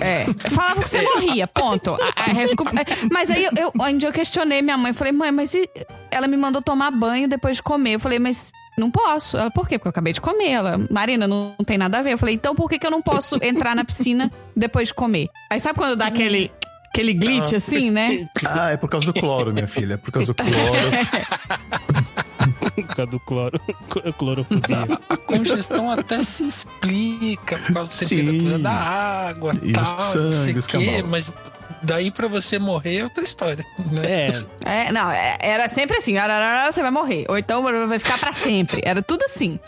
É. Falava que você morria, ponto. A- a é, Mas aí eu, eu, dia eu questionei minha mãe. Falei, mãe, mas e... ela me mandou tomar banho depois de comer. Eu falei, mas não posso. Ela, por quê? Porque eu acabei de comer. Ela, Marina, não, não tem nada a ver. Eu falei, então por que, que eu não posso entrar na piscina depois de comer? Aí sabe quando dá aquele, aquele glitch assim, né? Ah, é por causa do cloro, minha filha. É por causa do cloro. Por causa do cloro, clorofobia. A congestão até se explica por causa da Sim. temperatura da água E tal, não sei sangue, o os quê, mas daí pra você morrer é outra história, né? É, É, não, é- era sempre assim. Você vai morrer. Ou então vai ficar pra sempre. Era tudo assim.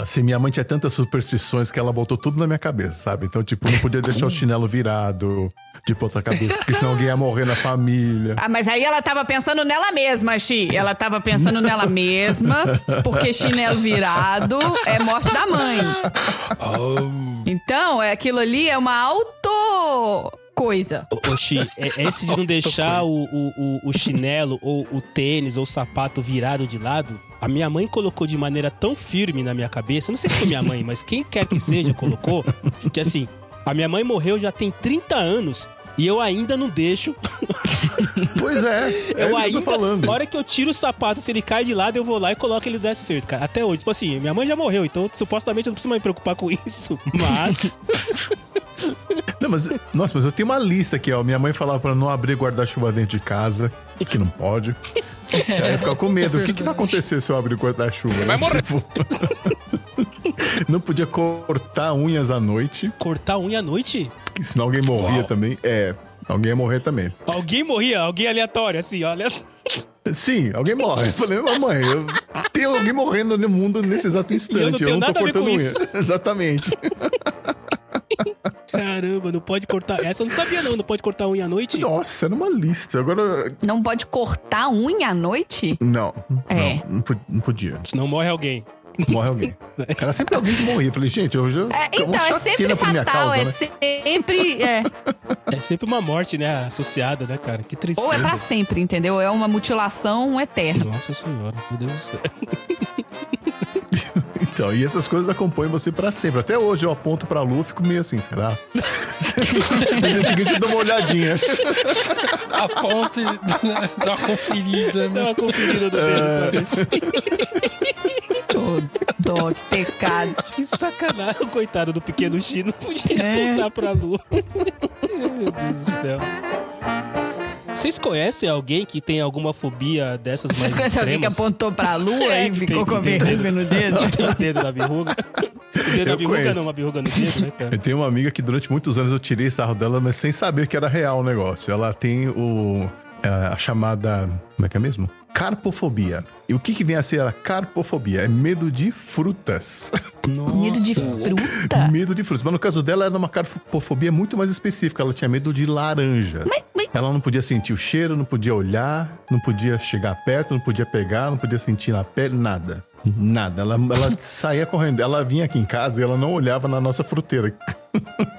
Assim, minha mãe tinha tantas superstições que ela botou tudo na minha cabeça, sabe? Então, tipo, não podia deixar o chinelo virado de ponta cabeça, porque senão alguém ia morrer na família. Ah, mas aí ela tava pensando nela mesma, Xi. Ela tava pensando nela mesma, porque chinelo virado é morte da mãe. Então, é aquilo ali é uma auto coisa. Ô, Xi, é- esse de não deixar o, o, o- o chinelo ou o tênis ou o sapato virado de lado, a minha mãe colocou de maneira tão firme na minha cabeça, não sei se foi minha mãe, mas quem quer que seja colocou, que assim, a minha mãe morreu já tem 30 anos e eu ainda não deixo. Pois é, é isso Eu que ainda, eu tô falando. na hora que eu tiro o sapato, se ele cai de lado, eu vou lá e coloco ele do certo, cara. Até hoje, tipo assim, minha mãe já morreu, então supostamente eu não preciso mais me preocupar com isso, mas Não, mas, nossa, mas eu tenho uma lista aqui, ó. Minha mãe falava pra não abrir guarda-chuva dentro de casa, que não pode. Aí eu ficava com medo. O que, que vai acontecer se eu abrir o guarda-chuva? Vai morrer. não podia cortar unhas à noite, cortar unha à noite? Senão alguém morria também. É, alguém ia morrer também. Alguém morria, alguém aleatório, assim, olha. Sim, alguém morre. Eu falei, mamãe, eu Tem alguém morrendo no mundo nesse exato instante. tenho Eu não nada tô a ver cortando unha. isso. Exatamente. Caramba, não pode cortar. Essa eu não sabia, não. Não pode cortar unha à noite? Nossa, era uma lista. Agora. Não pode cortar unha à noite? Não. É. Não, não não podia. Senão morre alguém. Morre alguém. Era sempre alguém que morria. Eu falei, gente, hoje eu. É, então, é sempre fatal, é sempre. é. É sempre uma morte, né? Associada, né, cara? Que tristeza. Ou é pra sempre, entendeu? É uma mutilação eterna. Nossa senhora, meu Deus do céu. Então, e essas coisas acompanham você pra sempre. Até hoje eu aponto pra lua e fico meio assim, será? no dia seguinte eu dou uma olhadinha. A ponta e dá uma conferida. Dá né? uma conferida do dedo se... Ô, dó, que pecado. Que sacanagem. Coitado do pequeno Chino. Podia É. apontar pra lua. Meu Deus do céu. Vocês conhecem alguém que tem alguma fobia dessas mais Vocês conhecem alguém que apontou pra lua É, e que ficou com a verruga no dedo? Tem o dedo na verruga. O dedo na Eu verruga conheço. não, uma verruga no dedo, né, cara? Eu tenho uma amiga que durante muitos anos eu tirei sarro dela, mas sem saber que era real o negócio. Ela tem o é, a chamada. Como é que é mesmo? Carpofobia. E o que, que vem a ser a carpofobia? É medo de frutas. Medo de fruta? medo de frutas. Mas no caso dela era uma carpofobia muito mais específica. Ela tinha medo de laranja. mas- Ela não podia sentir o cheiro, não podia olhar, não podia chegar perto, não podia pegar, não podia sentir na pele, nada. Nada. Ela, ela saía correndo. Ela vinha aqui em casa e ela não olhava na nossa fruteira.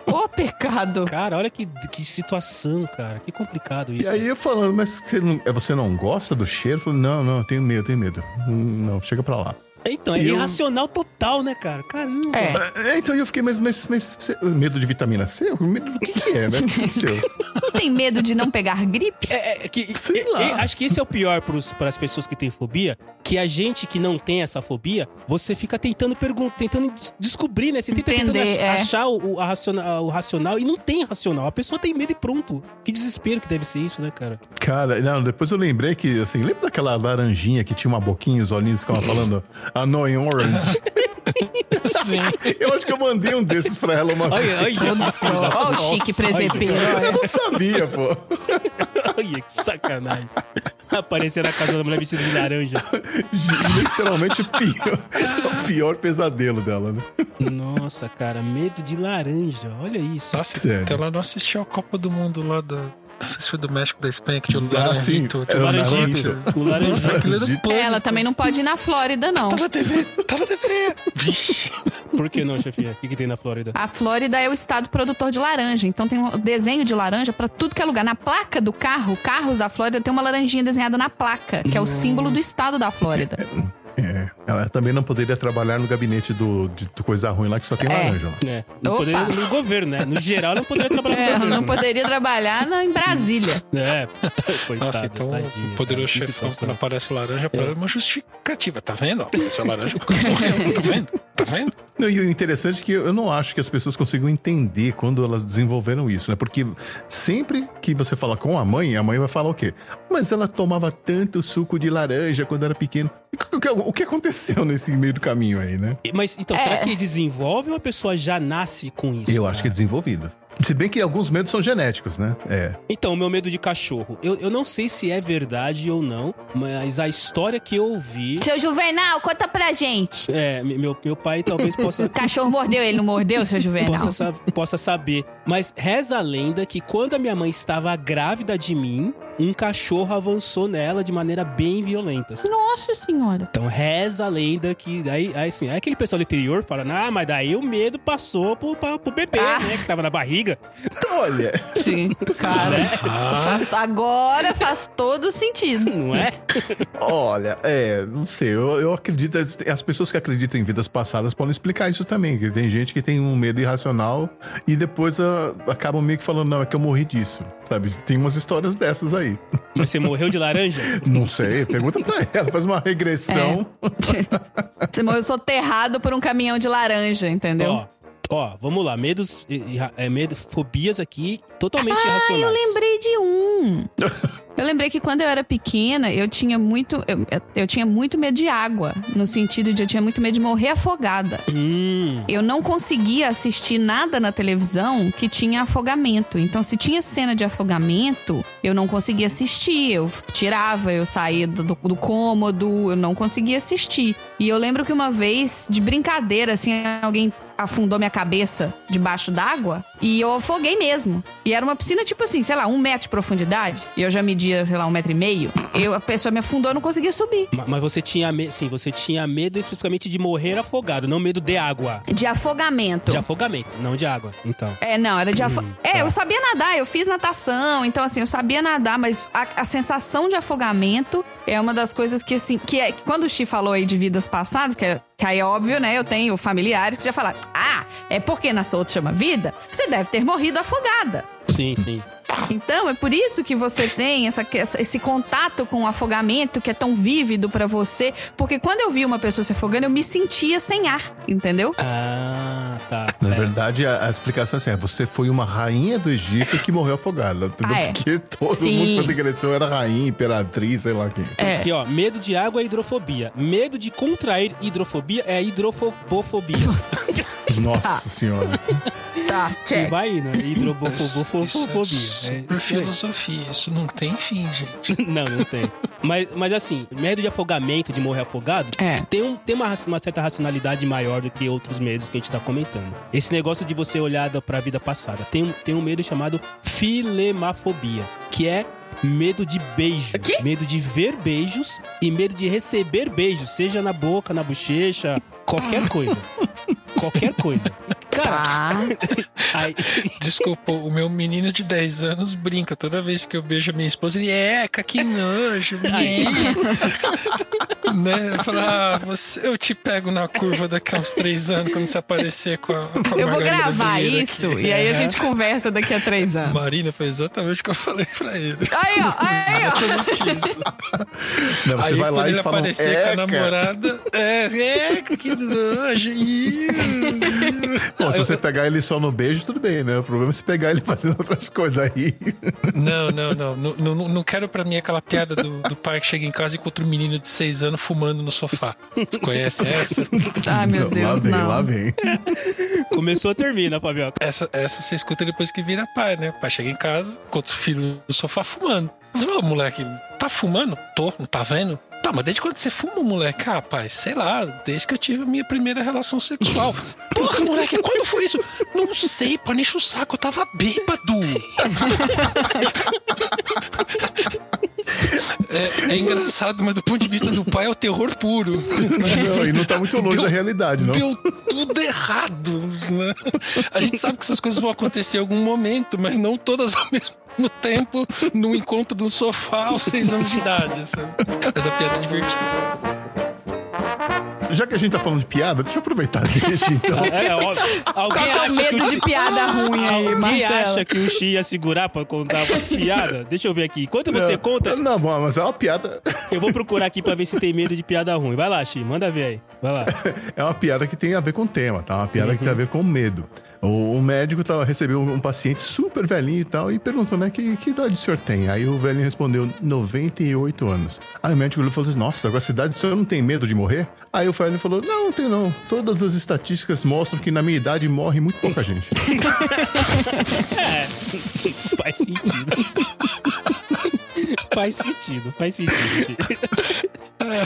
Ô, pecado. Cara, olha que, que situação, cara. Que complicado isso. E aí eu falando, mas você não, é, você não gosta do cheiro? Eu falei, não, não, eu tenho medo, tenho medo. Não, chega pra lá. Então, é eu- irracional total, né, cara? Caramba. É. É, então eu fiquei, mas, mas, mas você- medo de vitamina C? Medo do que que é, né? O que que é seu? Não tem medo de não pegar gripe? É, é que, Sei é, lá. é, acho que esse é o pior para as pessoas que têm fobia, que a gente que não tem essa fobia, você fica tentando perguntar, tentando des- descobrir, né? Você tenta Entender, tentando ach- é. achar o, o, a raciona- o racional e não tem racional. A pessoa tem medo e pronto. Que desespero que deve ser isso, né, cara? Cara, não, depois eu lembrei que, assim, lembra daquela laranjinha que tinha uma boquinha e os olhinhos ficavam falando annoying orange? Sim. Eu acho que eu mandei um desses pra ela uma Olha, olha, Ó, o chique presepeiro. Eu olha. não sabia, pô. olha, que sacanagem. Aparecer na casa da mulher vestida de laranja. Literalmente o pior, o pior pesadelo dela, né? Nossa, cara, medo de laranja. Olha isso. Nossa, Sério. ela não assistiu a Copa do Mundo lá da. Não sei se foi do México, da Espanha, que tinha o Ah. Laranjito. É, Tinha o o Laranjito. O laranjito. aquilo era. Ela também não pode ir na Flórida, não. Tá na TV, tá na TV. Vixe. Por que não, chefia? O que, que tem na Flórida? A Flórida é o estado produtor de laranja, então tem um desenho de laranja pra tudo que é lugar. Na placa do carro, carros da Flórida tem uma laranjinha desenhada na placa, que é o símbolo do estado da Flórida. É, ela também não poderia trabalhar no gabinete do, de, coisa ruim lá que só tem É. laranja lá. É, não Opa. poderia, no governo, né? No geral, não poderia trabalhar no É, governo. não né? poderia trabalhar na- em Brasília. É, coitado, Nossa, então tadinha, o poderoso cara, chefão, situação. quando aparece laranja, ela é uma justificativa. Tá vendo? Ó, Apareceu laranja, morreu. Tá vendo? Tá vendo? Não, e o interessante é que eu não acho que as pessoas consigam entender quando elas desenvolveram isso, né? Porque sempre que você fala com a mãe, a mãe vai falar o quê? Mas ela tomava tanto suco de laranja quando era pequeno. O que, aconteceu nesse meio do caminho aí, né? Mas então, será que desenvolve ou a pessoa já nasce com isso? Eu cara? acho que é desenvolvido. Se bem que alguns medos são genéticos, né? É. Então, o meu medo de cachorro. Eu, eu não sei se é verdade ou não, mas a história que eu ouvi. Seu Juvenal, conta pra gente. É, meu, meu pai talvez possa. O cachorro mordeu ele, não mordeu, seu Juvenal? Possa, sa- possa saber. Mas reza a lenda que quando a minha mãe estava grávida de mim, um cachorro avançou nela de maneira bem violenta. assim. Nossa senhora. Então reza a lenda que. Aí, aí assim, aí aquele pessoal do interior fala, ah, mas daí o medo passou pro, pra- pro bebê, Ah. né? Que tava na barriga. Olha, Sim, cara. Faz- agora faz todo sentido. Não é? olha, é, não sei, eu, eu acredito, as, as pessoas que acreditam em vidas passadas podem explicar isso também, que tem gente que tem um medo irracional e depois ah, acabam meio que falando, não, é que eu morri disso, sabe? Tem umas histórias dessas aí. Mas você morreu de laranja? Não sei, pergunta pra ela, faz uma regressão. Você morreu soterrado por um caminhão de laranja, entendeu? Ó, ó, vamos lá. Medos, é, medo, fobias aqui totalmente Ah, irracionais. eu lembrei de um. Eu lembrei que quando eu era pequena, eu tinha muito. Eu, eu tinha muito medo de água. No sentido de eu tinha muito medo de morrer afogada. Hum, Eu não conseguia assistir nada na televisão que tinha afogamento. Então, se tinha cena de afogamento, eu não conseguia assistir. Eu tirava, eu saía do, do cômodo, eu não conseguia assistir. E eu lembro que uma vez, de brincadeira, assim, alguém afundou minha cabeça debaixo d'água e eu afoguei mesmo. E era uma piscina, tipo assim, sei lá, um metro de profundidade. E eu já media, sei lá, um metro e meio. Eu, a pessoa me afundou, eu não conseguia subir. Ma- Mas você tinha, me... sim, você tinha medo especificamente de morrer afogado, não medo de água. De afogamento. De afogamento, não de água. Então. É, não, era de afo... Hum, É, tá. eu sabia nadar, eu fiz natação, então assim, eu sabia nadar, mas a, a sensação de afogamento é uma das coisas que assim, que é quando o Xi falou aí de vidas passadas, que, é, que aí é óbvio, né? Eu tenho familiares que já falaram: "Ah, é porque na sua outra chama vida, você deve ter morrido afogada". Sim, sim. Então, é por isso que você tem essa, esse contato com o afogamento que é tão vívido pra você, porque quando eu vi uma pessoa se afogando, eu me sentia sem ar, entendeu? Ah, tá. Na É. verdade, a, a explicação é assim: é, você foi uma rainha do Egito que morreu afogada. Entendeu? Ah, é. Porque todo Sim. mundo que fazia cresceu era rainha, imperatriz, sei lá quem. É. Aqui, ó, medo de água é hidrofobia. Medo de contrair hidrofobia é hidrofobofobia. Nossa, Nossa senhora. tá, E check. vai indo, hidrofobofobia. Isso é filosofia. Isso não tem fim, gente. Não, não tem. Mas, mas assim, medo de afogamento, de morrer afogado, É. tem, um, tem uma, uma certa racionalidade maior do que outros medos que a gente tá comentando. Esse negócio de você olhar pra vida passada. Tem, um- tem um medo chamado filemafobia, que é medo de beijo. Quê? Medo de ver beijos e medo de receber beijos, seja na boca, na bochecha, qualquer coisa. qualquer coisa. Cara, Tá. aí, Desculpa, o meu menino de 10 anos brinca toda vez que eu beijo a minha esposa. Ele, eca, que nojo, né? né? Eu falo, ah, você, eu te pego na curva daqui a uns 3 anos quando você aparecer com a, com a Eu vou gravar Vieira isso aqui. e aí a gente conversa daqui a três anos. Marina foi exatamente o que eu falei pra ele. Aí, ó, aí, ó. Não, você Aí vai quando lá ele e fala. um aparecer com a "Eca". namorada, é, eca, que nojo. Bom, se você pegar ele só no beijo, tudo bem, né? O problema é se pegar ele fazendo outras coisas aí. Não, não, não. Não, não, não quero pra mim aquela piada do, do pai que chega em casa e encontra um menino de 6 anos fumando no sofá. Você conhece essa? Ai, meu Não, Deus, lá vem, não. lá vem. começou, termina, Fabioca. Essa, essa você escuta depois que vira pai, né? O pai chega em casa, encontra o filho no sofá fumando. Ô, moleque, tá fumando? Tô, não tá vendo? Tá, mas desde quando você fuma, moleque? Ah, pai, sei lá, desde que eu tive a minha primeira relação sexual. Porra, moleque, quando foi isso? Não sei, pai, nem o saco, eu tava bêbado. É, é engraçado, mas do ponto de vista do pai é o terror puro. Não, e não tá muito longe Deu- da realidade, não. Deu tudo errado, né? A gente sabe que essas coisas vão acontecer em algum momento, mas não todas ao mesmo tempo, num encontro no sofá aos seis anos de idade. Sabe? Essa piada é divertida. Já que a gente tá falando de piada, deixa eu aproveitar deixa, então. É, é óbvio. Alguém Qual é o acha que medo o de piada ruim aí, Alguém Marcelo? acha que o Xi ia segurar pra contar uma piada? Deixa eu ver aqui. Enquanto você conta, Não, bom, mas é uma piada. eu vou procurar aqui pra ver se tem medo de piada ruim. Vai lá, Xi, manda ver aí. Vai lá. É uma piada que tem a ver com o tema, tá? Uma piada que tem a ver com medo. O, o médico tava, recebeu um, paciente super velhinho e tal e perguntou, né, que, que idade o senhor tem? Aí o velhinho respondeu, 98 anos. Aí o médico falou assim, nossa, com essa idade o senhor não tem medo de morrer? Aí o velhinho falou, não, não tenho não. Todas as estatísticas mostram que na minha idade morre muito pouca gente. Faz sentido. faz sentido, faz sentido.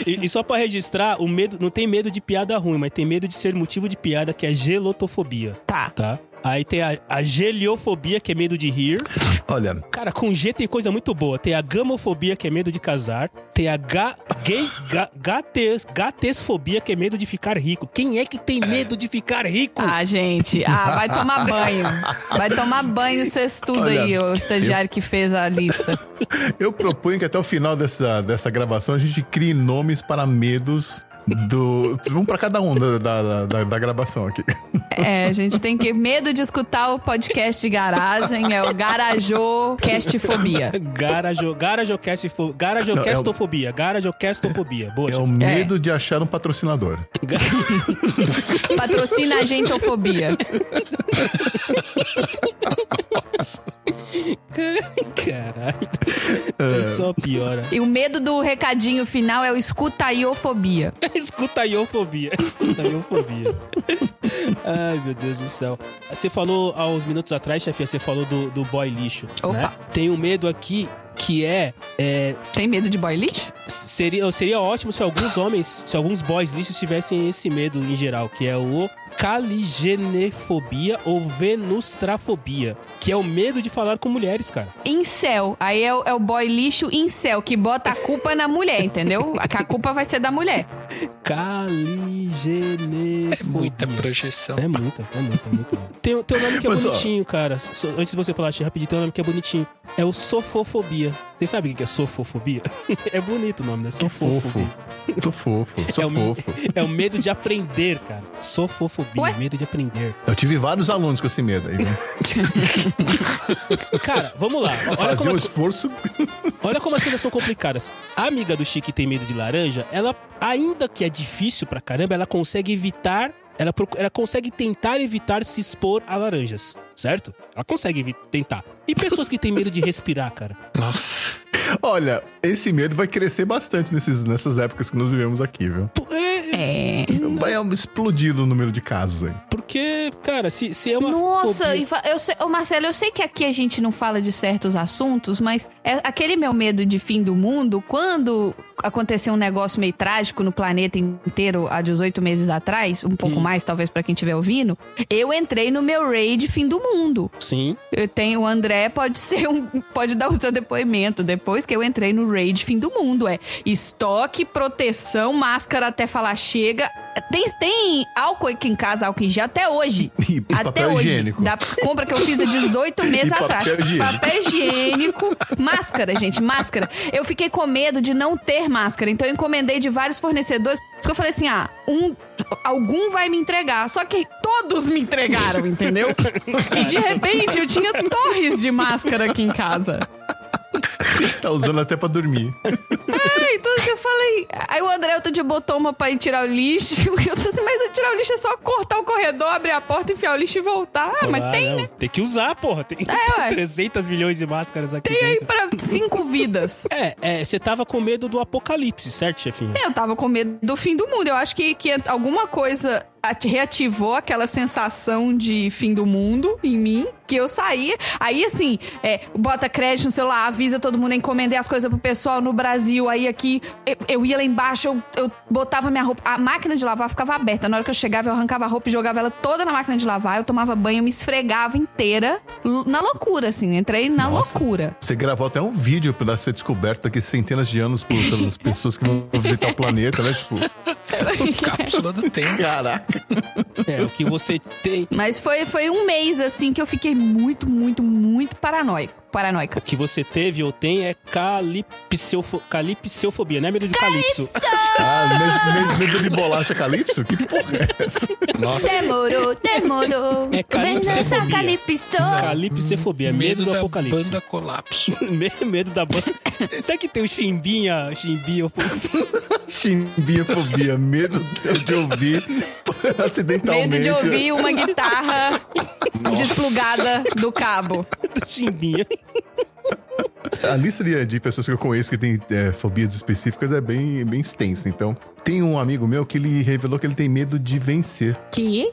E, e só pra registrar, o medo não tem medo de piada ruim, mas tem medo de ser motivo de piada, que é gelotofobia. Tá. Tá? Aí tem a, a geliofobia, que é medo de rir. Olha, Cara, com G tem coisa muito boa. Tem a gamofobia, que é medo de casar. Tem a ga, gay, ga, gates, gatesfobia, que é medo de ficar rico. Quem é que tem medo de ficar rico? Ah, gente. Ah, vai tomar banho. Vai tomar banho sextudo Olha, aí, o estagiário que fez a lista. eu proponho que até o final dessa, dessa gravação a gente crie nomes para medos do... Um pra cada um da, da, da, da gravação aqui. É, a gente tem que medo de escutar o podcast de garagem, é o Garajô Castfobia. Garajo, garajocastofobia, garajocastofobia, garajocastofobia. Boa, É o medo de achar um patrocinador. Patrocina agentofobia. Caralho. É só piora. E o medo do recadinho final é o escutaiofobia. Escutaiofobia. Escutaiofobia. Ai, meu Deus do céu. Você falou há uns minutos atrás, chefe, você falou do, do boy lixo. Opa. Né? Tenho medo aqui que é, é Tem medo de boy lixo? seria, seria ótimo se alguns homens, se alguns boys lixos tivessem esse medo em geral, que é o caligenefobia ou venustrafobia, que é o medo de falar com mulheres, cara. Incel. Aí é o, é o boy lixo incel, que bota a culpa na mulher, entendeu? A, a culpa vai ser da mulher. Caligenefobia. É muita projeção. É muita, é muita, é muita. Tem, tem um nome que é Mas, ó. bonitinho, cara. So- antes de você falar, rapidinho, tem um nome que é bonitinho. É o sofofobia. Vocês sabem o que é sofofobia? é bonito o nome, né? Que fofo. Sofofobia. Sou fofo, sou É o, fofo. é o medo de aprender, cara. Sofofobia, Ué? medo de aprender. Eu tive vários alunos com esse medo aí. viu? Cara, vamos lá. Olha Fazia como, um as, esforço. olha como as coisas são complicadas. A amiga do Chique tem medo de laranja, ela, ainda que é difícil pra caramba, ela consegue evitar. Ela, ela consegue tentar evitar se expor a laranjas, certo? Ela consegue tentar. E pessoas que têm medo de respirar, cara? Nossa. Olha, esse medo vai crescer bastante nesses, nessas épocas que nós vivemos aqui, viu? É, É. Vai explodir o número de casos aí. Porque, cara, se, se é uma. Nossa, fobia- eu sei, ô Marcelo, eu sei que aqui a gente não fala de certos assuntos, mas é aquele meu medo de fim do mundo, quando aconteceu um negócio meio trágico no planeta inteiro há 18 meses atrás, um pouco mais talvez pra quem estiver ouvindo, eu entrei no meu raid fim do mundo. Sim. Eu tenho o André pode ser um pode dar o seu depoimento depois que eu entrei no raid fim do mundo é estoque, proteção, máscara até falar chega. Tem, tem álcool aqui em casa, álcool em gel até hoje. E- e até papel hoje. higiênico. Da compra que eu fiz há 18 meses E papel atrás. higiênico. Papel higiênico, máscara, gente, máscara. Eu fiquei com medo de não ter máscara, então eu encomendei de vários fornecedores, porque eu falei assim: "Ah, um algum vai me entregar". Só que todos me entregaram, entendeu? E de repente eu tinha torres de máscara aqui em casa. Tá usando até pra dormir. Ah, então assim, eu falei. Aí o André outro dia botou uma pra ir tirar o lixo. Eu tô assim, mas tirar o lixo é só cortar o corredor, abrir a porta, enfiar o lixo e voltar. Ah, mas Ah, tem, não. né? Tem que usar, porra. Tem É, ué. 300 milhões de máscaras aqui Tem aí dentro. pra cinco vidas. É, é, você tava com medo do apocalipse, certo, chefinho? Eu tava com medo do fim do mundo. Eu acho que, que alguma coisa reativou aquela sensação de fim do mundo em mim, que eu saí. Aí, assim, é, bota crédito no celular, avisa todo mundo, encomendei as coisas pro pessoal no Brasil. Aí aqui, eu, eu ia lá embaixo, eu, eu botava minha roupa. A máquina de lavar ficava aberta. Na hora que eu chegava, eu arrancava a roupa e jogava ela toda na máquina de lavar. Eu tomava banho, eu me esfregava inteira. Na loucura, assim. Entrei na loucura. Você gravou até um vídeo pra ser descoberto daqui centenas de anos por, pelas pessoas que vão visitar o planeta, né? Tipo, Cápsula do tempo. caraca. É, o que você tem. Mas foi, foi um mês, assim, que eu fiquei muito, muito, muito paranoico. Paranoica. O que você teve ou tem é calipseufo, calipseufobia, não é medo de calypso. Ah, medo, medo- medo de bolacha calypso? Que porra é essa? Nossa. Demorou, demorou. É dançar calipso. Calipsefobia, medo, do da apocalipse. banda colapso. Me- medo da banda. Será que tem o chimbinha, chimbinha? Chimbiafobia, medo de ouvir acidentalmente. Medo de ouvir uma guitarra desplugada do cabo. do chimbinha? A lista de, pessoas que eu conheço que tem é, fobias específicas é bem, bem extensa. Então, tem um amigo meu que ele revelou que ele tem medo de vencer. Que?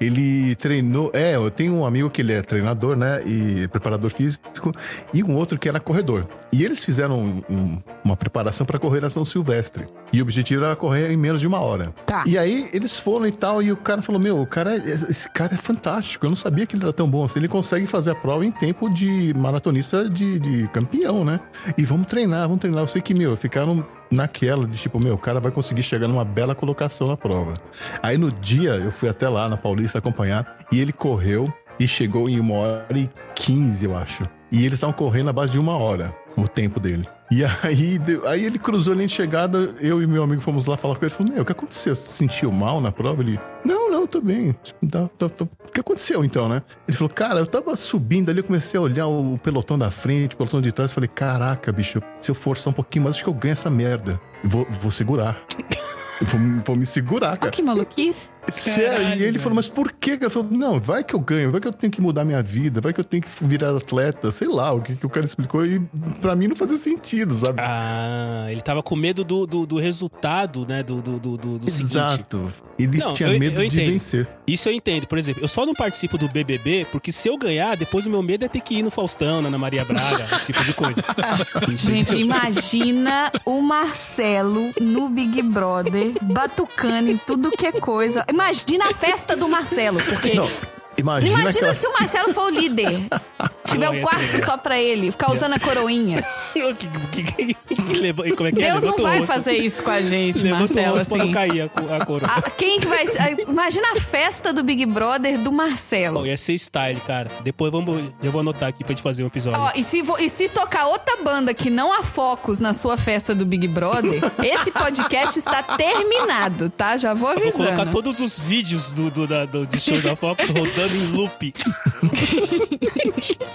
Ele treinou. É, eu tenho um amigo que ele é treinador, né? E preparador físico. E um outro que era corredor. E eles fizeram um- um- uma preparação para correr a São Silvestre. E o objetivo era correr em menos de uma hora. Tá. E aí eles foram e tal. E o cara falou: Meu, o cara, é- esse cara é fantástico. Eu não sabia que ele era tão bom assim. Ele consegue fazer a prova em tempo de maratonista de, de campeão, né? E vamos treinar, vamos treinar. Eu sei que, meu, ficaram naquela de tipo, meu, o cara vai conseguir chegar numa bela colocação na prova. Aí no dia eu fui até lá na Paulista acompanhar e ele correu e chegou em uma hora e quinze, eu acho. E eles estavam correndo na base de uma hora, o tempo dele. E aí, aí ele cruzou a linha de chegada, eu e meu amigo fomos lá falar com ele. Falou, meu, o que aconteceu? Você se sentiu mal na prova? Ele, não, não, tô bem. Tipo, tá- tá- tá- O que aconteceu então, né? Ele falou, cara, eu tava subindo ali, eu comecei a olhar o pelotão da frente, o pelotão de trás. Falei, caraca, bicho, se eu forçar um pouquinho mais, acho que eu ganho essa merda. Vou, vou segurar. vou, vou me segurar, cara. que maluquice. Sério, e ele falou, mas por quê? Ele falou, não, vai que eu ganho, vai que eu tenho que mudar minha vida, vai que eu tenho que virar atleta, sei lá, o que, que o cara explicou e pra mim não fazia sentido, sabe? Ah, ele tava com medo do, do, do resultado, né? Do, do, do, do, seguinte. Exato. Ele Não, tinha eu- medo eu de vencer. Isso eu entendo. Por exemplo, eu só não participo do BBB porque se eu ganhar, depois o meu medo é ter que ir no Faustão, na Ana Maria Braga, esse tipo de coisa. Gente, imagina o Marcelo no Big Brother, batucando em tudo que é coisa. Imagina a festa do Marcelo, porque. Não, imagina, Imagina se o Marcelo for o líder. Tiver um quarto só pra ele, ficar usando a coroinha. que, como é que é? Deus não vai fazer isso com a gente, Marcelo, assim. cair a, a coroa. Ah, quem que vai. Imagina a festa do Big Brother do Marcelo. Bom, ia ser style, cara. Depois vamos, eu vou anotar aqui pra gente fazer um episódio. Ó, e se, e se tocar outra banda que não há focos na sua festa do Big Brother, esse podcast está terminado, tá? Já vou Vou colocar avisando. todos os vídeos do, do, da, do, de show da Fox rodando em loop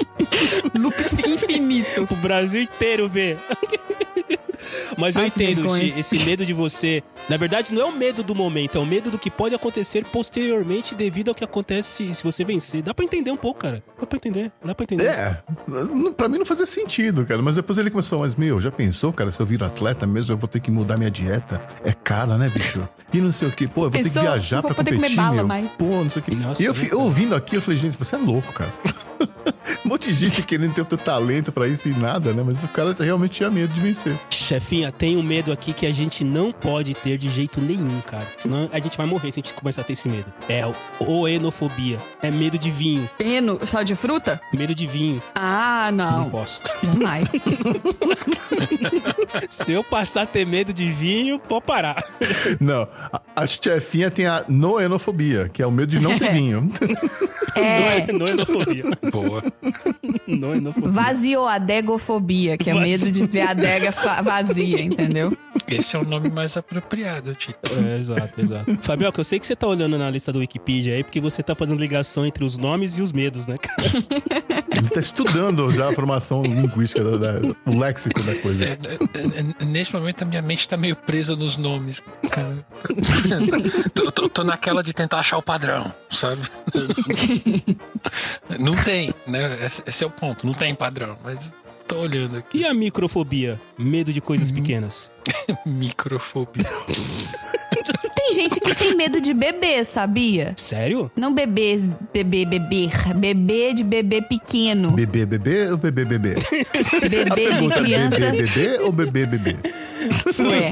Loop infinito. pro Brasil inteiro ver. Mas eu Ai, entendo, esse medo de você. Na verdade, não é o medo do momento, é o medo do que pode acontecer posteriormente devido ao que acontece se você vencer. Dá pra entender um pouco, cara. Dá pra entender, dá pra entender. É, pra mim não fazia sentido, cara. Mas depois ele começou, mas meu, já pensou, cara, se eu viro atleta mesmo, eu vou ter que mudar minha dieta? É cara, né, bicho? E não sei o que, pô, eu vou ter Pensou? que viajar vou pra poder comer competir, bala meu. mais. Pô, não sei o que. Nossa, e eu, é fi- verdade. ouvindo aquilo, eu falei, gente, você é louco, cara. um monte de gente querendo ter o teu talento pra isso e nada, né? Mas o cara realmente tinha medo de vencer. Chefinha, tem um medo aqui que a gente não pode ter de jeito nenhum, cara. Senão a gente vai morrer se a gente começar a ter esse medo. É o oenofobia. É medo de vinho. Peno, sal de fruta? Medo de vinho. Ah, Não não. posso. Jamais. Se eu passar a ter medo de vinho, pode parar. Não, a, a chefinha tem a noenofobia, que é o medo de não ter vinho. É. Noenofobia. Boa. Noenofobia. Vasioadegofobia, que é Vazio. medo de ver a adega vazia, entendeu? Esse é o nome mais apropriado, Tito. É, exato, exato. Fabioca, eu sei que você tá olhando na lista do Wikipedia aí, porque você tá fazendo ligação entre os nomes e os medos, né, cara? Ele tá estudando já a formação linguística, da, da- o léxico da coisa. É, é, é, Nesse momento a minha mente tá meio presa nos nomes, cara. tô, tô- tô naquela de tentar achar o padrão, sabe? Não tem, né? Esse é o ponto, não tem padrão, mas tô olhando aqui. E a microfobia? Medo de coisas pequenas. Microfobia. Tem gente que tem medo de bebê, sabia? Sério? Não bebês, bebê, beber. Bebê de bebê pequeno. Bebê, bebê ou bebê, bebê? Bebê de criança. Bebê, bebê ou bebê, bebê? Ué.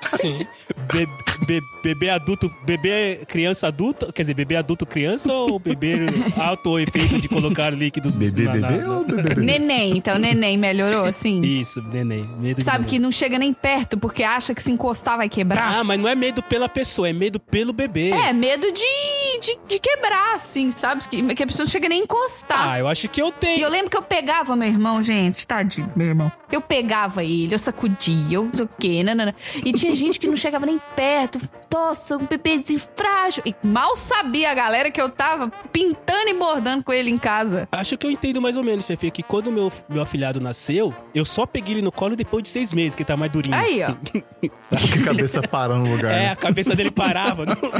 Sim. Be- be- bebê adulto, bebê criança adulta, quer dizer, bebê adulto criança ou bebê alto efeito de colocar líquidos Bebê, na- na- bebê na- ou bebê, bebê? Neném, então neném melhorou, assim? Isso, neném. Medo Sabe neném. que não chega nem perto porque acha que se encostar vai quebrar? Ah, mas não é medo pela pessoa, é medo pelo bebê. É, medo de, de, de quebrar, assim, sabe? Que, que a pessoa não chega nem a encostar. Ah, eu acho que eu E tenho. eu lembro que eu pegava meu irmão, gente, tadinho, meu irmão. Eu pegava ele, eu sacudia, eu não sei o quê, nanana. E tinha gente que não chegava nem perto. Nossa, um bebezinho frágil. E mal sabia a galera que eu tava pintando e bordando com ele em casa. Acho que eu entendo mais ou menos, Fefe, que quando meu, meu afilhado nasceu, eu só peguei ele no colo depois de seis meses, que ele tá mais durinho. Aí, ó. Que a cabeça para no lugar. É, né? a cabeça dele parava. Não-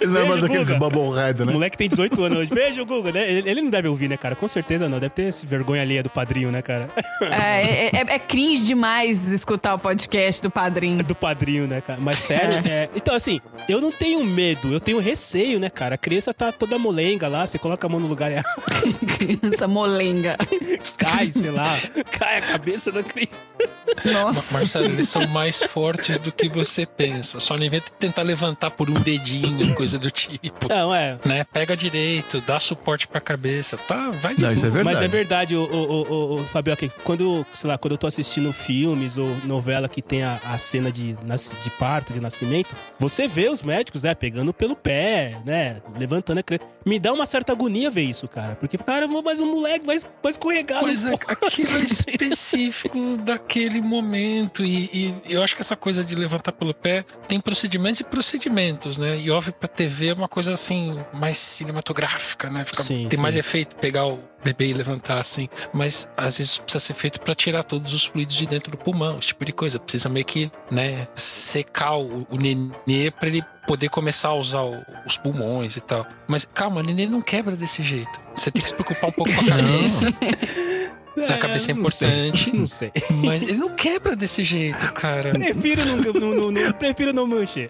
Ele não é mais aqueles bubblehead, O né? moleque tem 18 anos hoje. Beijo, Guga, né? Ele, ele não deve ouvir, né, cara? Com certeza não. Deve ter esse vergonha alheia do padrinho, né, cara? É, é, é- é cringe demais escutar o podcast do padrinho. do padrinho, né, cara? Mas sério, é. Então, assim, eu não tenho medo, eu tenho receio, né, cara? A criança tá toda molenga lá, você coloca a mão no lugar e Criança molenga. cai, sei lá, cai a cabeça da criança. Nossa. Marcelo, eles são mais fortes do que você pensa. Só não inventa tentar levantar por um dedinho, coisa do tipo. Não, é. Né? Pega direito, dá suporte pra cabeça, tá? Vai de Não, isso é verdade. Mas é verdade, o, o, o, o Fabioca, quando, sei lá, quando eu tô assistindo filmes ou novela que tem a, a cena de, nas- de parto, de nascimento, você vê os médicos, né, pegando pelo pé, né, levantando a criança. Me dá uma certa agonia ver isso, cara. Porque, cara, mas o moleque vai, vai escorregar. Pois é, aquilo é específico daquele momento. E, e eu acho que essa coisa de levantar pelo pé tem procedimentos e procedimentos, né? E óbvio, pra TV é uma coisa assim, mais cinematográfica, né? Fica- Sim, tem sim. mais efeito pegar o bebê e levantar assim. Mas às vezes precisa ser feito pra tirar todos os fluidos de dentro do pulmão, esse tipo de coisa. Precisa meio que, né, secar o, o nenê pra ele poder começar a usar o- os pulmões e tal. Mas calma, o nenê não quebra desse jeito. Você tem que se preocupar um pouco com a cabeça. A cabeça é não sei, importante. Não sei. Mas ele não quebra desse jeito, cara. Prefiro não, não, não, não- prefiro não mexer.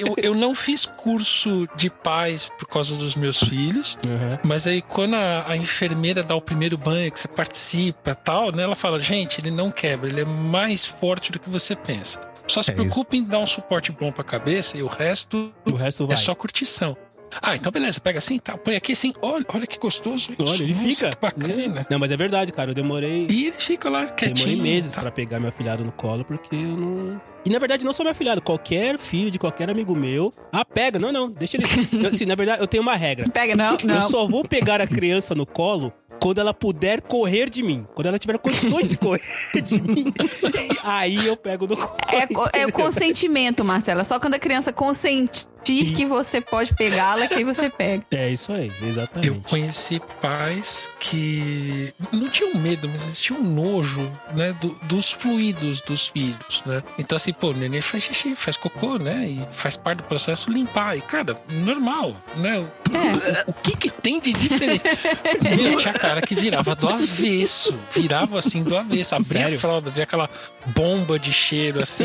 Eu, eu não fiz curso de pais por causa dos meus filhos, mas aí quando a, a enfermeira dá o primeiro banho, que você participa e tal, né? Ela fala, gente, ele não quebra, ele é mais forte do que você pensa. Só se É preocupe em dar um suporte bom pra cabeça e o resto O resto vai. é só curtição. Ah, então beleza, pega assim, tá, põe aqui assim, olha, olha que gostoso isso. Olha, ele Nossa, fica. Que bacana. Não, mas é verdade, cara. Eu demorei. E ele fica lá quietinho. Demorei meses tá? pra pegar meu afilhado no colo, porque eu não. E na verdade, não só meu afilhado, qualquer filho de qualquer amigo meu. Ah, pega. Não, não, deixa ele. Eu, assim, na verdade, eu tenho uma regra. Pega, não, Eu não. só vou pegar a criança no colo quando ela puder correr de mim. Quando ela tiver condições de correr de mim. Aí eu pego no colo. É, é o consentimento, Marcela. Só quando a criança consentir que você pode pegá-la, que aí você pega. É isso aí, exatamente. Eu conheci pais que não tinham medo, mas eles tinham nojo, né, do- dos fluidos dos filhos, né? Então assim, pô, o neném faz xixi, faz cocô, né? E faz parte do processo limpar. E, cara, normal, né? O, É. o que que tem de diferente? Meu, tinha cara que virava do avesso, virava assim do avesso, abria Sério? a fralda, via aquela bomba de cheiro assim.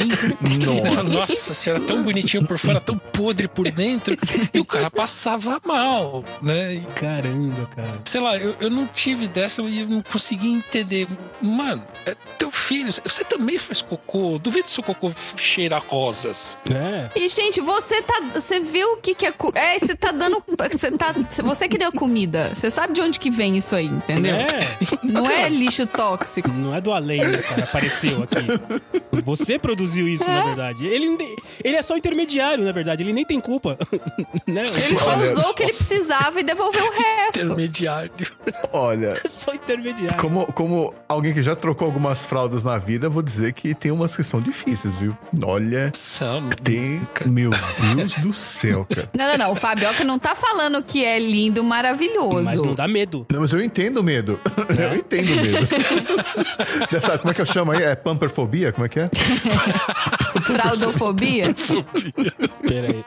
Nossa, Nossa senhora, tão bonitinho por fora, tão podre por dentro. E o cara passava mal, né? E Caramba, cara. sei lá, eu, eu não tive dessa e eu não consegui entender. Mano, é teu filho, você também faz cocô. Duvido seu cocô cheira rosas. É. E, gente, você tá. Você viu o que, que é. co- É, você tá dando. Você, tá, você que deu comida. Você sabe de onde que vem isso aí, entendeu? É. Não é lixo tóxico. Não é do além, né, cara? Apareceu aqui. Você produziu isso, na verdade. Ele, ele é só intermediário, na verdade. Ele nem tem culpa. né? Ele só Olha, usou o que ele precisava e devolveu o resto. Intermediário. Olha, só intermediário. como, como alguém que já trocou algumas fraldas na vida, eu vou dizer que tem umas que são difíceis, viu? Olha, São. tem. Meu Deus do céu, cara. Não, não, não. O Fabioca não tá falando que é lindo, maravilhoso. Mas não dá medo. Não, mas eu entendo o medo. Eu entendo o medo. Dessa, como é que eu chamo aí? É pamperfobia? Como é que é? Fraudofobia? Pera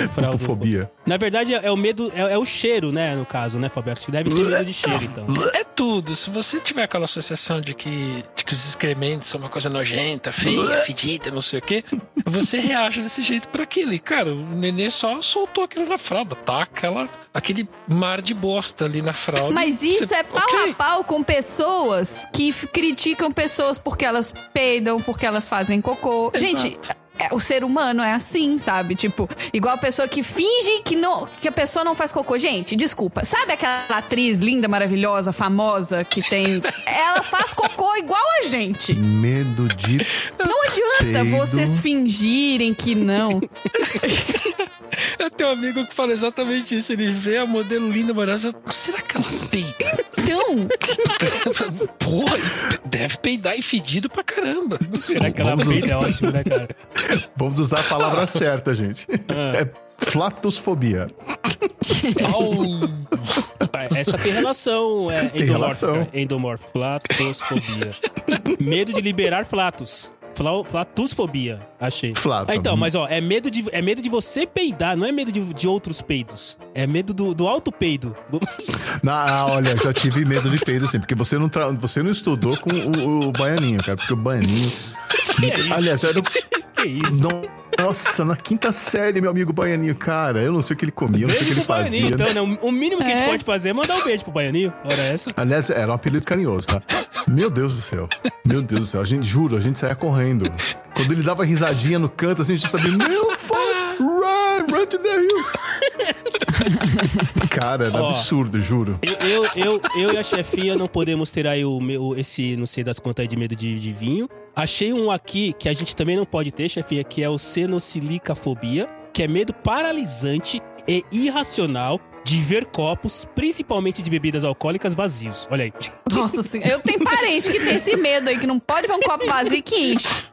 aí. É, fralda- Fobia. Na verdade, é é o medo, é, é o cheiro, né? No caso, né, Fabio? Acho que deve ter medo de cheiro, então. É tudo. Se você tiver aquela associação de que, de que os excrementos são uma coisa nojenta, feia, fedida, não sei o quê, você reage desse jeito para aquilo. E, cara, o nenê só soltou aquilo na fralda, tá? Aquela, aquele mar de bosta ali na fralda. Mas isso Você- é pau ok. a pau com pessoas que criticam pessoas porque elas peidam, porque elas fazem cocô. Gente. É, o ser humano é assim, sabe? Tipo, igual a pessoa que finge que, não, que a pessoa não faz cocô. Gente, desculpa. Sabe aquela atriz linda, maravilhosa, famosa que tem. Ela faz cocô igual a gente. Medo de. Não adianta Peido. vocês fingirem que não. Eu tenho um amigo que fala exatamente isso. Ele vê a modelo linda, maravilhosa. Será que ela peida? Então, Porra, deve peidar e fedido pra caramba. Será que ela Vamos- peida? É ótimo, né, cara? Vamos usar a palavra certa, gente. É flatosfobia. Ah, Essa tem relação é, Tem relação. Flatosfobia. Medo de liberar flatos. Fla- Flatusfobia, achei. Flato. Ah, então, mas ó, é medo de, é medo de você peidar, não é medo de, de outros peidos. É medo do, do alto peido. Ah, olha, já tive medo de peido, assim, porque você não, você não estudou com o, o baianinho, cara, porque o baianinho. Aliás, era. o- que isso? Não, nossa, na quinta série, meu amigo baianinho, cara, eu não sei o que ele comia, eu não sei o que Beijo ele pro Baianinho, fazia. então, né? O mínimo que a gente É. pode fazer é mandar um beijo pro Baianinho. Ora essa. Aliás, era um apelido carinhoso, tá? Meu Deus do céu. Meu Deus do céu. A gente, juro, a gente saía correndo. Quando ele dava risadinha no canto, assim, a gente sabia, meu run, run to the hills. Cara, era Ó. absurdo, juro. Eu, eu, eu, eu e a chefinha não podemos ter aí o meu, esse, não sei das contas aí de medo de, de vinho. Achei um aqui que a gente também não pode ter, chefinha, que é o senosilicafobia, que é medo paralisante e irracional de ver copos, principalmente de bebidas alcoólicas, vazios. Olha aí. nossa senhora. Eu tenho parente que tem esse medo aí, que não pode ver um copo vazio e que enche.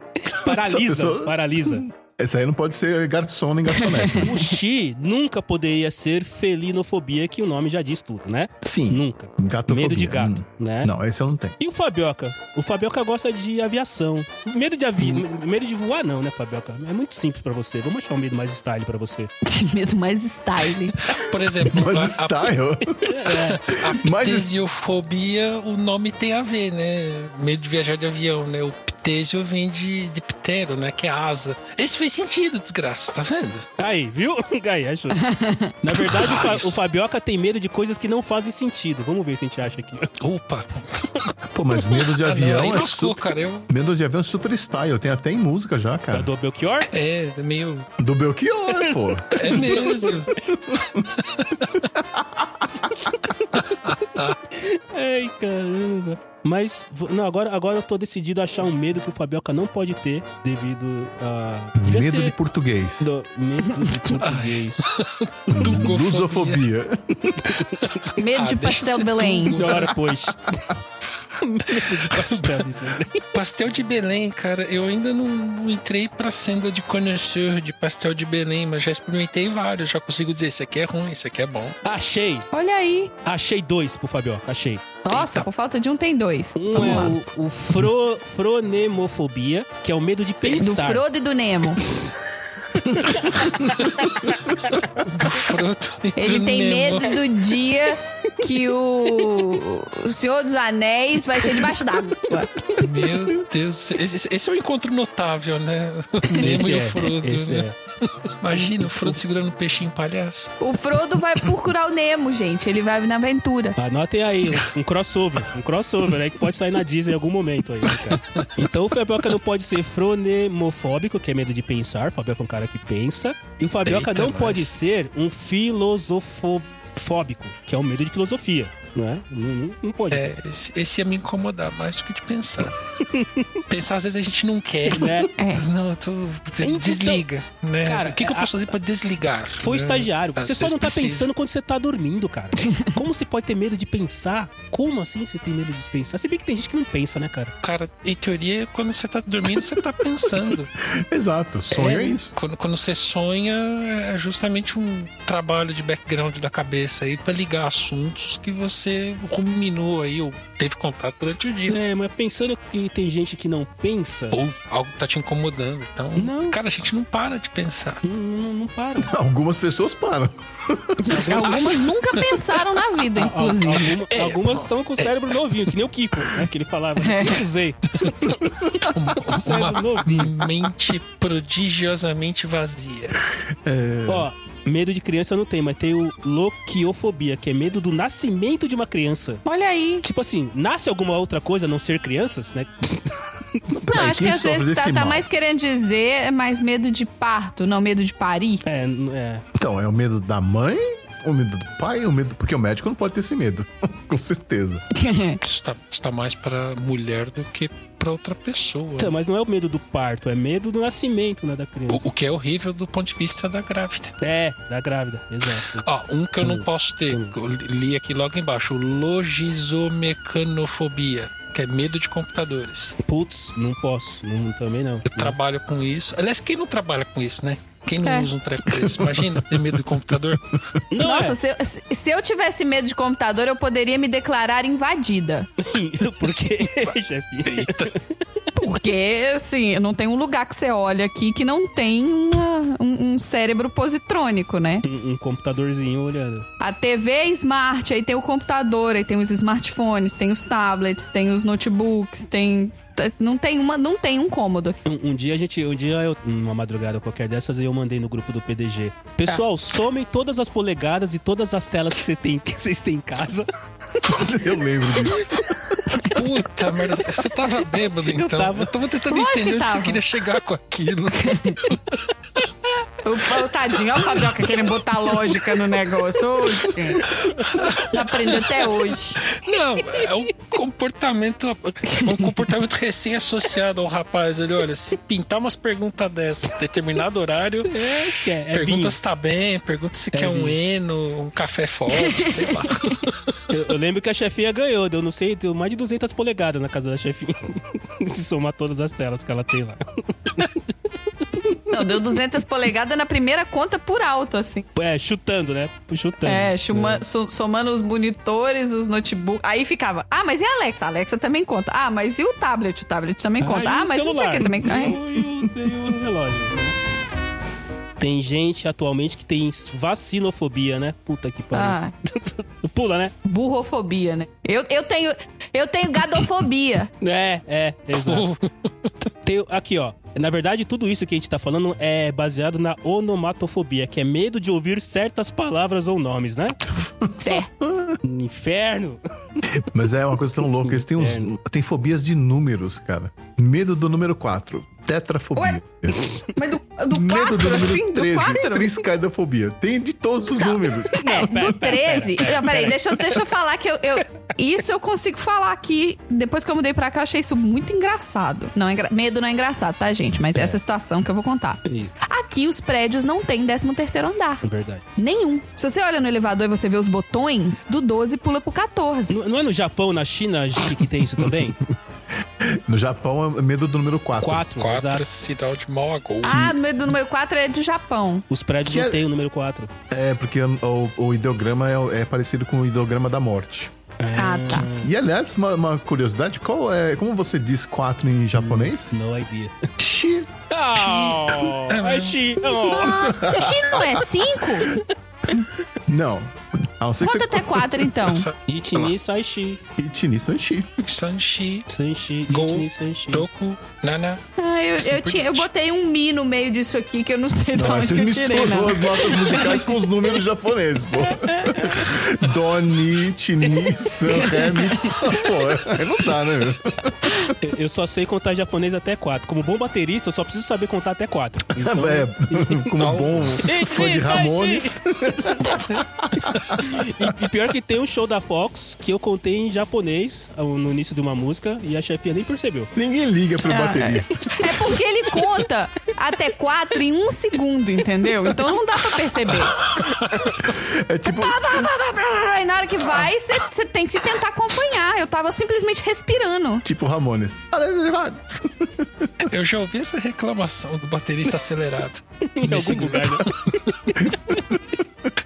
Paralisa, paralisa. Esse aí não pode ser garçom nem garçonete. O Xi nunca poderia ser felinofobia, que o nome já diz tudo, né? Sim. Nunca. Gatofobia. Medo de gato, Hum. né? Não, esse eu não tenho. E o Fabioca? O Fabioca gosta de aviação. Medo de avi... medo de voar não, né, Fabioca? É muito simples pra você. Vamos achar um medo mais style pra você. De medo mais style. Por exemplo, a, a, style. a Mas- ptesiofobia, o nome tem a ver, né? Medo de viajar de avião, né? O ptesio vem de, de ptero, né? Que é asa. Esse fez sentido, desgraça, tá vendo? Aí, viu? Aí, achou. Na verdade, o, Fa- o Fabioca tem medo de coisas que não fazem sentido. Vamos ver se a gente acha aqui. Opa! Pô, mas medo de Ah, não, avião é lascou, super... cara. Eu, Medo de avião é super style. Tem até em música já, cara. Do Belchior? é, meio. Do Belchior, pô. É mesmo. Ai, caramba. Mas, não, agora, agora eu tô decidido a achar um medo que o Fabioca não pode ter devido a... Devia Medo ser de português. do- medo de português. Lusofobia. Medo de Ah, pastel Belém. Ora, pois. Medo de pastel de Belém. Pastel de Belém, cara, eu ainda não, entrei pra senda de conhecedor de pastel de Belém, mas já experimentei vários. Já consigo dizer, esse aqui é ruim, esse aqui é bom. Achei. Olha aí. Achei dois pro Fabioca. Achei. Nossa, por falta de um tem dois. Um Vamos lá. é o, o fro, fronemofobia, que é o medo de Do pensar. Frodo e do Nemo. Ele tem Nemo. medo do dia que o, o Senhor dos Anéis vai ser debaixo d'água. Meu Deus, esse, esse é um encontro notável, né? O Nemo Esse e é, o Frodo, esse né? é. Imagina o Frodo segurando um peixinho palhaço. O Frodo vai procurar o Nemo, gente. Ele vai na aventura. Anotem aí, um crossover. Um crossover aí que pode sair na Disney em algum momento aí, né, cara? Então o Fabioca não pode ser fronemofóbico, que é medo de pensar. O Fabioca é um cara que pensa. E o Fabioca Eita, não nós. pode ser um filosofóbico, que é o medo de filosofia. Não é? Não, não- pode. É, esse, esse ia me incomodar mais do que de pensar. pensar, às vezes, a gente não quer. Né? É. Não, eu tô. Então, Desliga, né? cara, o que, que eu a- posso fazer pra desligar? Foi né? estagiário. Às Você só não tá precisa. pensando quando você tá dormindo, cara. Como você pode ter medo de pensar? Como assim você tem medo de pensar? Se bem que tem gente que não pensa, né, cara? Cara, em teoria, quando você tá dormindo, você tá pensando. Exato. Sonho é, É. isso. Quando, quando você sonha, é justamente um trabalho de background da cabeça aí pra ligar assuntos que você ruminou aí ou teve contato durante o dia. É, mas pensando que tem gente que não pensa, Ou algo tá te incomodando. Então, Não. cara, a gente não para de pensar. não, não, não para. Algumas pessoas param. Algumas nunca pensaram na vida, inclusive. alguma- algumas estão com o cérebro novinho, que nem o Kiko, né? Que ele falava, eu usei. Uma, Cérebro novinho. uma mente prodigiosamente vazia. Ó, medo de criança não tem, mas tem o loquiofobia, que é medo do nascimento de uma criança. Olha aí. Tipo assim, nasce alguma outra coisa a não ser crianças, né? Não, É, acho que às sofre vezes tá, tá mais querendo dizer é mais medo de parto, não medo de parir. É, é. Então, é o medo da mãe, o medo do pai, o medo. Porque o médico não pode ter esse medo. Com certeza. Isso tá, isso tá mais pra mulher do que pra outra pessoa. Então, mas não é o medo do parto, é medo do nascimento, né, da criança. O, o que é horrível do ponto de vista da grávida. É, da grávida, exato. Ó, um que eu não posso ter, que eu li aqui logo embaixo, logizomecanofobia, que é medo de computadores. Putz, não posso, não, também não. Eu trabalho com isso. Aliás, quem não trabalha com isso, né? Quem não É. usa um treco desse? Imagina ter medo de computador. Não Nossa, é. se, eu, se- se eu tivesse medo de computador, eu poderia me declarar invadida. Porque, chefe. Porque, assim, não tem um lugar que você olha aqui que não tem uma- um, um cérebro positrônico, né? Um, um computadorzinho olhando. A TV é smart, aí tem o computador, aí tem os smartphones, tem os tablets, tem os notebooks, tem. Não tem, uma, não tem um cômodo aqui. Um, um dia a gente, um dia eu, uma madrugada qualquer dessas, eu mandei no grupo do PDG. Pessoal, somem todas as polegadas e todas as telas que, você tem, que vocês têm em casa. Eu lembro disso. Puta merda, você tava bêbado então? Eu tava. tava, tentando Lógico entender que onde você queria chegar com aquilo. O, o tadinho, ó o Fabioca querendo botar lógica no negócio. Oxe. Aprendeu até hoje. Não, é um comportamento, um comportamento recém-associado ao rapaz. Ele, olha, se pintar umas perguntas dessas em determinado horário, É, é, é pergunta vinho. se tá bem, pergunta se É quer um eno, um café forte, sei lá. Eu, eu lembro que a chefinha ganhou, deu, não sei, deu mais de 200 polegadas na casa da chefinha. Se somar todas as telas que ela tem lá. Então, deu 200 polegadas na primeira conta por alto, assim. É, chutando, né? Chutando. É, chuma- so- somando os monitores, os notebooks. Aí ficava, ah, mas e a Alexa? A Alexa também conta. Ah, mas e o tablet? O tablet também conta. e Ah, o mas não sei o celular? que também. E o- e o relógio. né? Tem gente atualmente que tem vacinofobia, né? Puta que pariu. Ah, Pula, né? burrofobia, né? Eu, eu tenho eu tenho gadofobia. É, é, exato. Tem, aqui, ó. Na verdade, tudo isso que a gente tá falando é baseado na onomatofobia, que é medo de ouvir certas palavras ou nomes, né? É. Inferno. Mas é uma coisa tão louca. Eles têm, uns, tem fobias de números, cara. Medo do número 4. Tetrafobia. Mas do, do Medo 4, do número assim? Do 13. 4? Triscaidofobia. Tem de todos os números. É, pera, do pera, 13. Não, peraí, deixa, eu- deixa eu falar que eu, eu- Isso eu consigo falar aqui. Depois que eu mudei pra cá, eu achei isso muito engraçado. Não, engra- medo não é engraçado, tá, gente? Mas essa situação que eu vou contar. Isso, Aqui os prédios não têm 13 terceiro andar. é verdade. Nenhum. Se você olha no elevador e você vê os botões, do 12 pula pro 14. Não, não é no Japão, na China, gente, que tem isso também? No Japão é medo do número 4. Quatro, Quatro, exato. cidade Mogul. Ah, no meio do número 4 é do Japão. Os prédios Que não é- tem o número 4. É, porque o, o ideograma é, é parecido com o ideograma da morte. Ah, tá. E aliás, uma, uma curiosidade, qual é, como você diz 4 em japonês? No idea. Shi. Oh, é chi- oh. Ah, Xi não é 5? Não. A não ser que Conta você até 4, então. Ichini Saishi. Ichini Sanshi. Sanshi, Sanshi, Sanshi. Toku, Nana. Ah, eu, eu, tinha, eu botei um mi no meio disso aqui que eu não sei de onde você que eu tirei, né? misturou as notas musicais com os números japoneses, pô. Doni, Chini, San, Ré, Mi. Pô, aí não dá, né, meu? Eu- Eu só sei contar japonês até 4. Como bom baterista, eu só preciso saber contar até 4. É, como bom fã de Ramones. E, e pior que tem um show da Fox que eu contei em japonês ah, no início de uma música e a chefia nem percebeu. Ninguém liga pro baterista. É porque ele conta até 4 em um segundo, entendeu? Então não dá pra perceber. É tipo, E na hora que vai, você- tem que tentar acompanhar. Eu tava simplesmente respirando. tipo Ramones. Eu já ouvi essa reclamação do baterista acelerado. Em Nesse algum grupo. lugar, né?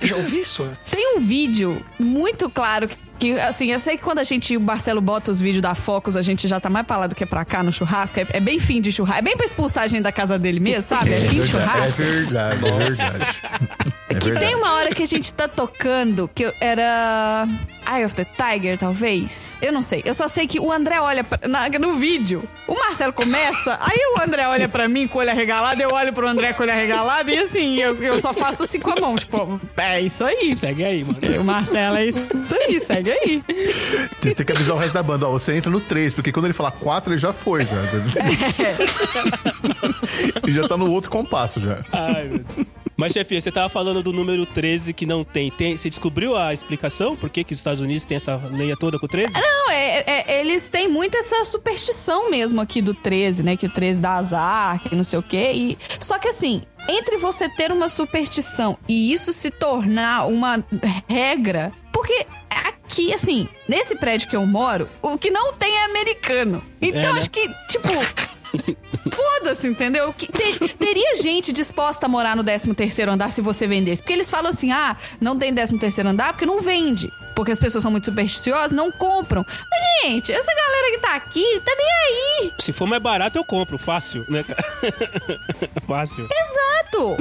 Já ouvi isso antes. Tem um vídeo muito claro que, que, assim, eu sei que quando a gente, o Marcelo bota os vídeos da Focus, a gente já tá mais pra lá do que pra cá no churrasco. É, é bem fim de churrasco. É bem pra expulsar a gente da casa dele mesmo, sabe? É, fim de é churrasco. verdade, é verdade. É Que verdade. tem uma hora que a gente tá tocando que era. Eye of the Tiger, talvez? Eu não sei. Eu só sei que o André olha pra- na- no vídeo. O Marcelo começa, aí o André olha pra mim com o olho arregalado, eu olho pro André com o olho arregalado, e assim, eu, eu só faço assim com a mão, tipo, é isso aí. Segue aí, mano. O Marcelo é isso aí, segue aí. Tem, tem que avisar o resto da banda. Ó, você entra no 3, porque quando ele falar 4, ele já foi, já. ele já tá no outro compasso, já. Ai, meu Deus. Mas, chefia, você tava falando do número 13 que não tem. tem você descobriu a explicação? Por que, que os Estados Unidos têm essa leia toda com o 13? Não, é, é- eles têm muito essa superstição mesmo aqui do 13, né? Que o 13 dá azar, que não sei o quê. E... Só que assim, entre você ter uma superstição e isso se tornar uma regra. Porque aqui, assim, nesse prédio que eu moro, o que não tem é americano. Então É, né? acho que, tipo. Foda-se, entendeu? Que te- teria gente disposta a morar no 13 terceiro andar se você vendesse. Porque eles falam assim, ah, não tem 13 terceiro andar porque não vende. Porque as pessoas são muito supersticiosas, não compram. Mas, gente, essa galera que tá aqui, tá nem aí. Se for mais barato, eu compro. Fácil, né, cara? Fácil. Exato.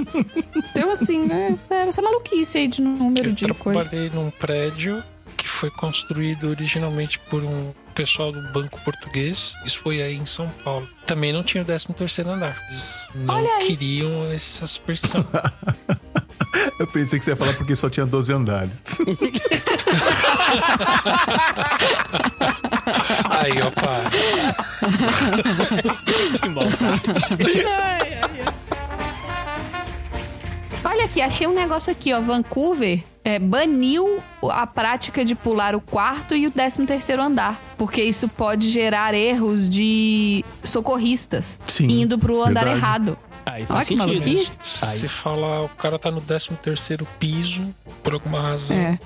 Então, assim, é, é essa maluquice aí de número Eu de coisa. trabalhei num prédio foi construído originalmente por um pessoal do Banco Português. Isso foi aí em São Paulo. Também não tinha o 13 terceiro andar. Eles não queriam essa superstição. Eu pensei que você ia falar porque só tinha 12 andares. aí, opa. Que maldade. Olha aqui, achei um negócio aqui, ó. Vancouver é, baniu a prática de pular o quarto e o 13 terceiro andar. Porque isso pode gerar erros de socorristas Sim, indo pro andar verdade. errado. Aí Olha faz que sentido. maluquice. Se falar, o cara tá no 13 terceiro piso, por alguma razão. É.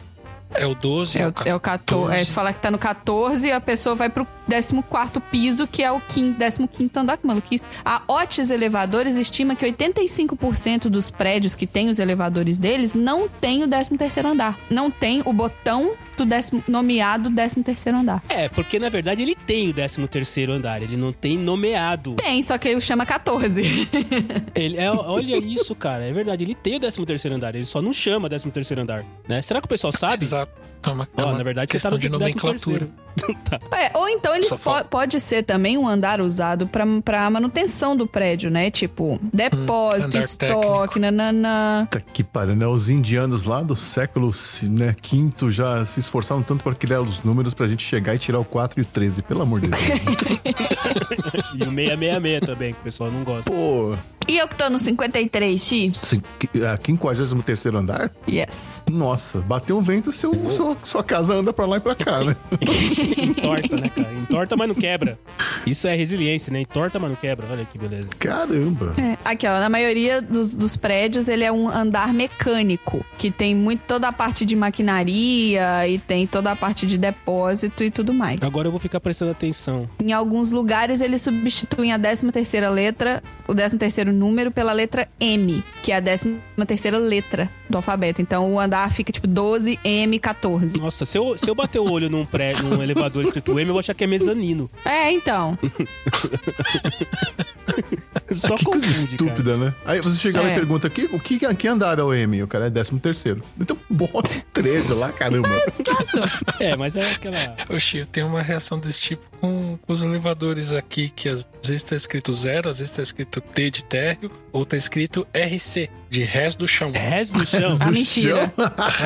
É o 12. É o, é o 14. É, se falar que tá no 14, a pessoa vai pro 14 piso, que é o 15, 15 andar. Que maluquice. A Otis Elevadores estima que 85% dos prédios que tem os elevadores deles não tem o 13 andar. Não tem o botão do décimo, nomeado 13 andar. É, porque na verdade ele tem o 13 andar, ele não tem nomeado. Tem, só que ele chama 14. Ele, é, olha isso, cara, é verdade, ele tem o 13 andar, ele só não chama 13 andar, né? Será que o pessoal sabe? Exato. É uma, é na verdade você tá questão no de 13º. nomenclatura. tá. É, ou então eles po pode ser também um andar usado pra, pra manutenção do prédio, né? Tipo, depósito, andar estoque, nananã. Puta que pariu, né? Os indianos lá do século né, V já se esforçaram tanto para criar os números pra gente chegar e tirar o 4 e o 13, pelo amor de Deus. E o 666 também, que o pessoal não gosta. Pô, E eu que tô no 53, Xi? cin- a 53 andar? Yes. Nossa, bateu um vento, seu, sua, sua casa anda pra lá e pra cá, né? Entorta, né, cara? Entorta, mas não quebra. Isso é resiliência, né? Entorta, mas não quebra. Olha que beleza. Caramba. É, aqui, ó, na maioria dos, dos prédios ele é um andar mecânico, que tem muito toda a parte de maquinaria e tem toda a parte de depósito e tudo mais. Agora eu vou ficar prestando atenção. Em alguns lugares eles substituem a 13 terceira letra, o 13 terceiro número pela letra M, que é a 13 terceira letra do alfabeto. Então o andar fica tipo 12 M 14. Nossa, se eu, se eu bater o olho num, pré, num elevador escrito M, eu vou achar que é mezanino. É, então. Só que coisa confunde, cara. estúpida, né? Aí você chega lá É. e pergunta, que, o que, que andar é o M? O cara é 13 terceiro. Então bota 13 lá, caramba. É, mas é aquela... Oxi, eu tenho uma reação desse tipo com, com os elevadores aqui, que às vezes tá escrito zero, às vezes tá escrito T de térreo, ou tá escrito RC, de res do chão. Res do chão. Ah, mentira.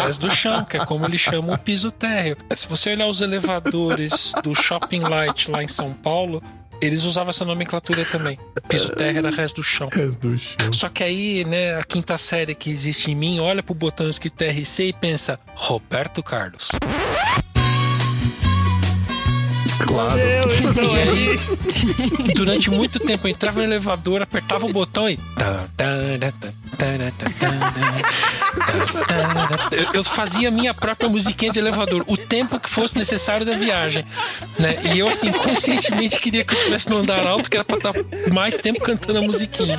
Res do chão, que é como eles chamam o piso térreo. Se você olhar os elevadores do Shopping Light lá em São Paulo, eles usavam essa nomenclatura também. Piso térreo era res do chão. Res do chão. Só que aí, né, a quinta série que existe em mim olha pro botão escrito RC e pensa, Roberto Carlos. Claro. Aí, durante muito tempo, eu entrava no elevador, apertava o botão e. Eu, fazia a minha própria musiquinha de elevador, o tempo que fosse necessário da viagem. Né? E eu, assim, conscientemente queria que eu estivesse no andar alto, que era pra estar mais tempo cantando a musiquinha.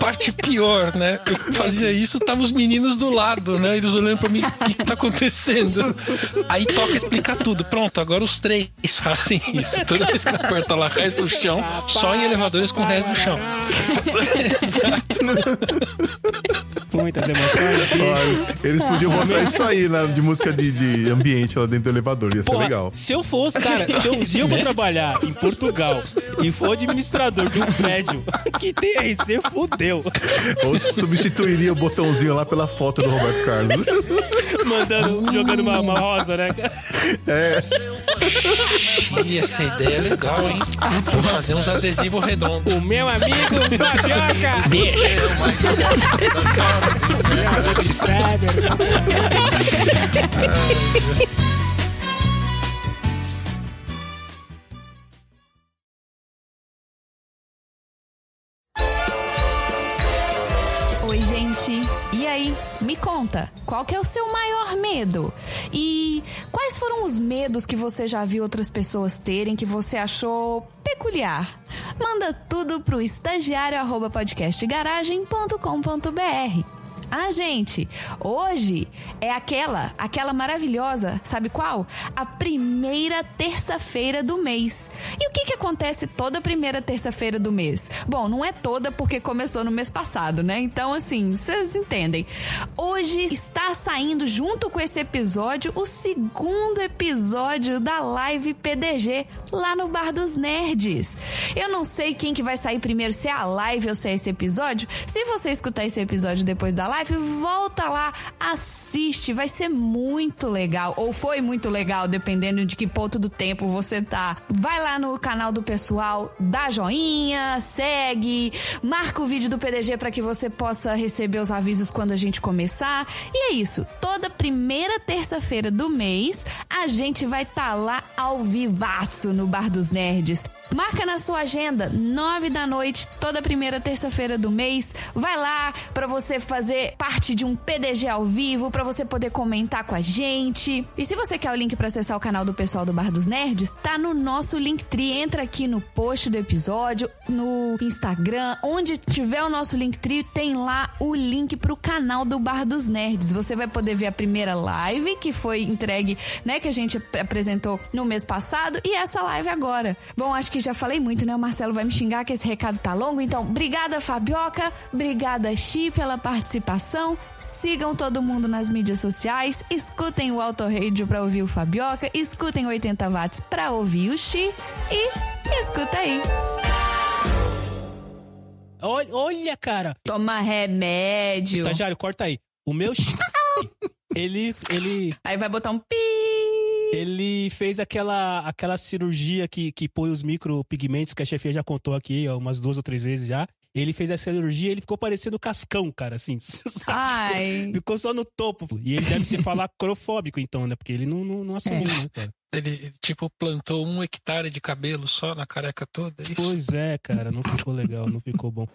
Parte pior, né? Eu fazia isso, tava os meninos do lado, né? Eles olhando pra mim, o que, que tá acontecendo? Aí toca explicar tudo. Pronto, agora os três fazem isso. Toda vez que aperta lá resto do chão, só em elevadores com resto do chão. Muitas emoções. Olha, eles podiam botar isso aí na, de música de, de ambiente lá dentro do elevador, ia ser Porra, legal. Se eu fosse, cara, se eu, um dia eu vou trabalhar em Portugal e for administrador de um prédio que tem RC, fudeu. Ou substituiria o botãozinho lá pela foto do Roberto Carlos. Mandando, jogando uma, uma rosa, né? É, E essa ideia é legal, hein? Vou fazer uns adesivos redondos. O meu amigo Fabioca! Oi, E aí? Me conta, qual que é o seu maior medo? E quais foram os medos que você já viu outras pessoas terem que você achou peculiar? Manda tudo pro estagiário@podcastgaragem.com.br. Ah, gente, hoje é aquela, aquela maravilhosa, sabe qual? A primeira terça-feira do mês. E o que que acontece toda primeira terça-feira do mês? Bom, não é toda porque começou no mês passado, né? Então, assim, vocês entendem. Hoje está saindo junto com esse episódio o segundo episódio da live PDG lá no Bar dos Nerds. Eu não sei quem que vai sair primeiro, se é a live ou se é esse episódio. Se você escutar esse episódio depois da live, volta lá, assiste, vai ser muito legal. Ou foi muito legal, dependendo de que ponto do tempo você tá. Vai lá no canal do pessoal, dá joinha, segue, marca o vídeo do PDG para que você possa receber os avisos quando a gente começar. E é isso. Toda primeira terça-feira do mês, a gente vai estar lá ao vivaço no Bar dos Nerds. Marca na sua agenda, nove da noite, toda primeira terça-feira do mês. Vai lá para você fazer parte de um PDG ao vivo, para você poder comentar com a gente. E se você quer o link para acessar o canal do pessoal do Bar dos Nerds, tá no nosso Linktree. Entra aqui no post do episódio, no Instagram, onde tiver o nosso Linktree, tem lá o link pro canal do Bar dos Nerds. Você vai poder ver a primeira live que foi entregue, né, que a gente apresentou no mês passado e essa live agora. Bom, acho que já falei muito, né? O Marcelo vai me xingar que esse recado tá longo, então obrigada Fabioca, obrigada Chi pela participação. Sigam todo mundo nas mídias sociais, escutem o Auto Radio para ouvir o Fabioca, escutem 80 watts para ouvir o Chi e escuta aí. Olha, olha, cara. Toma remédio. Estagiário, corta aí. O meu chi- ele ele Aí vai botar um pi. ele fez aquela aquela cirurgia que que põe os micropigmentos que a chefia já contou aqui ó, umas duas ou três vezes já. Ele fez essa cirurgia, ele ficou parecendo cascão, cara, assim. Ai. Ficou só no topo. E ele deve ser falar crofóbico, então, né? Porque ele não, não, não assumiu, né, cara? Ele, ele, tipo, plantou um hectare de cabelo só na careca toda. é Isso. Pois é, cara, não ficou legal, não ficou bom.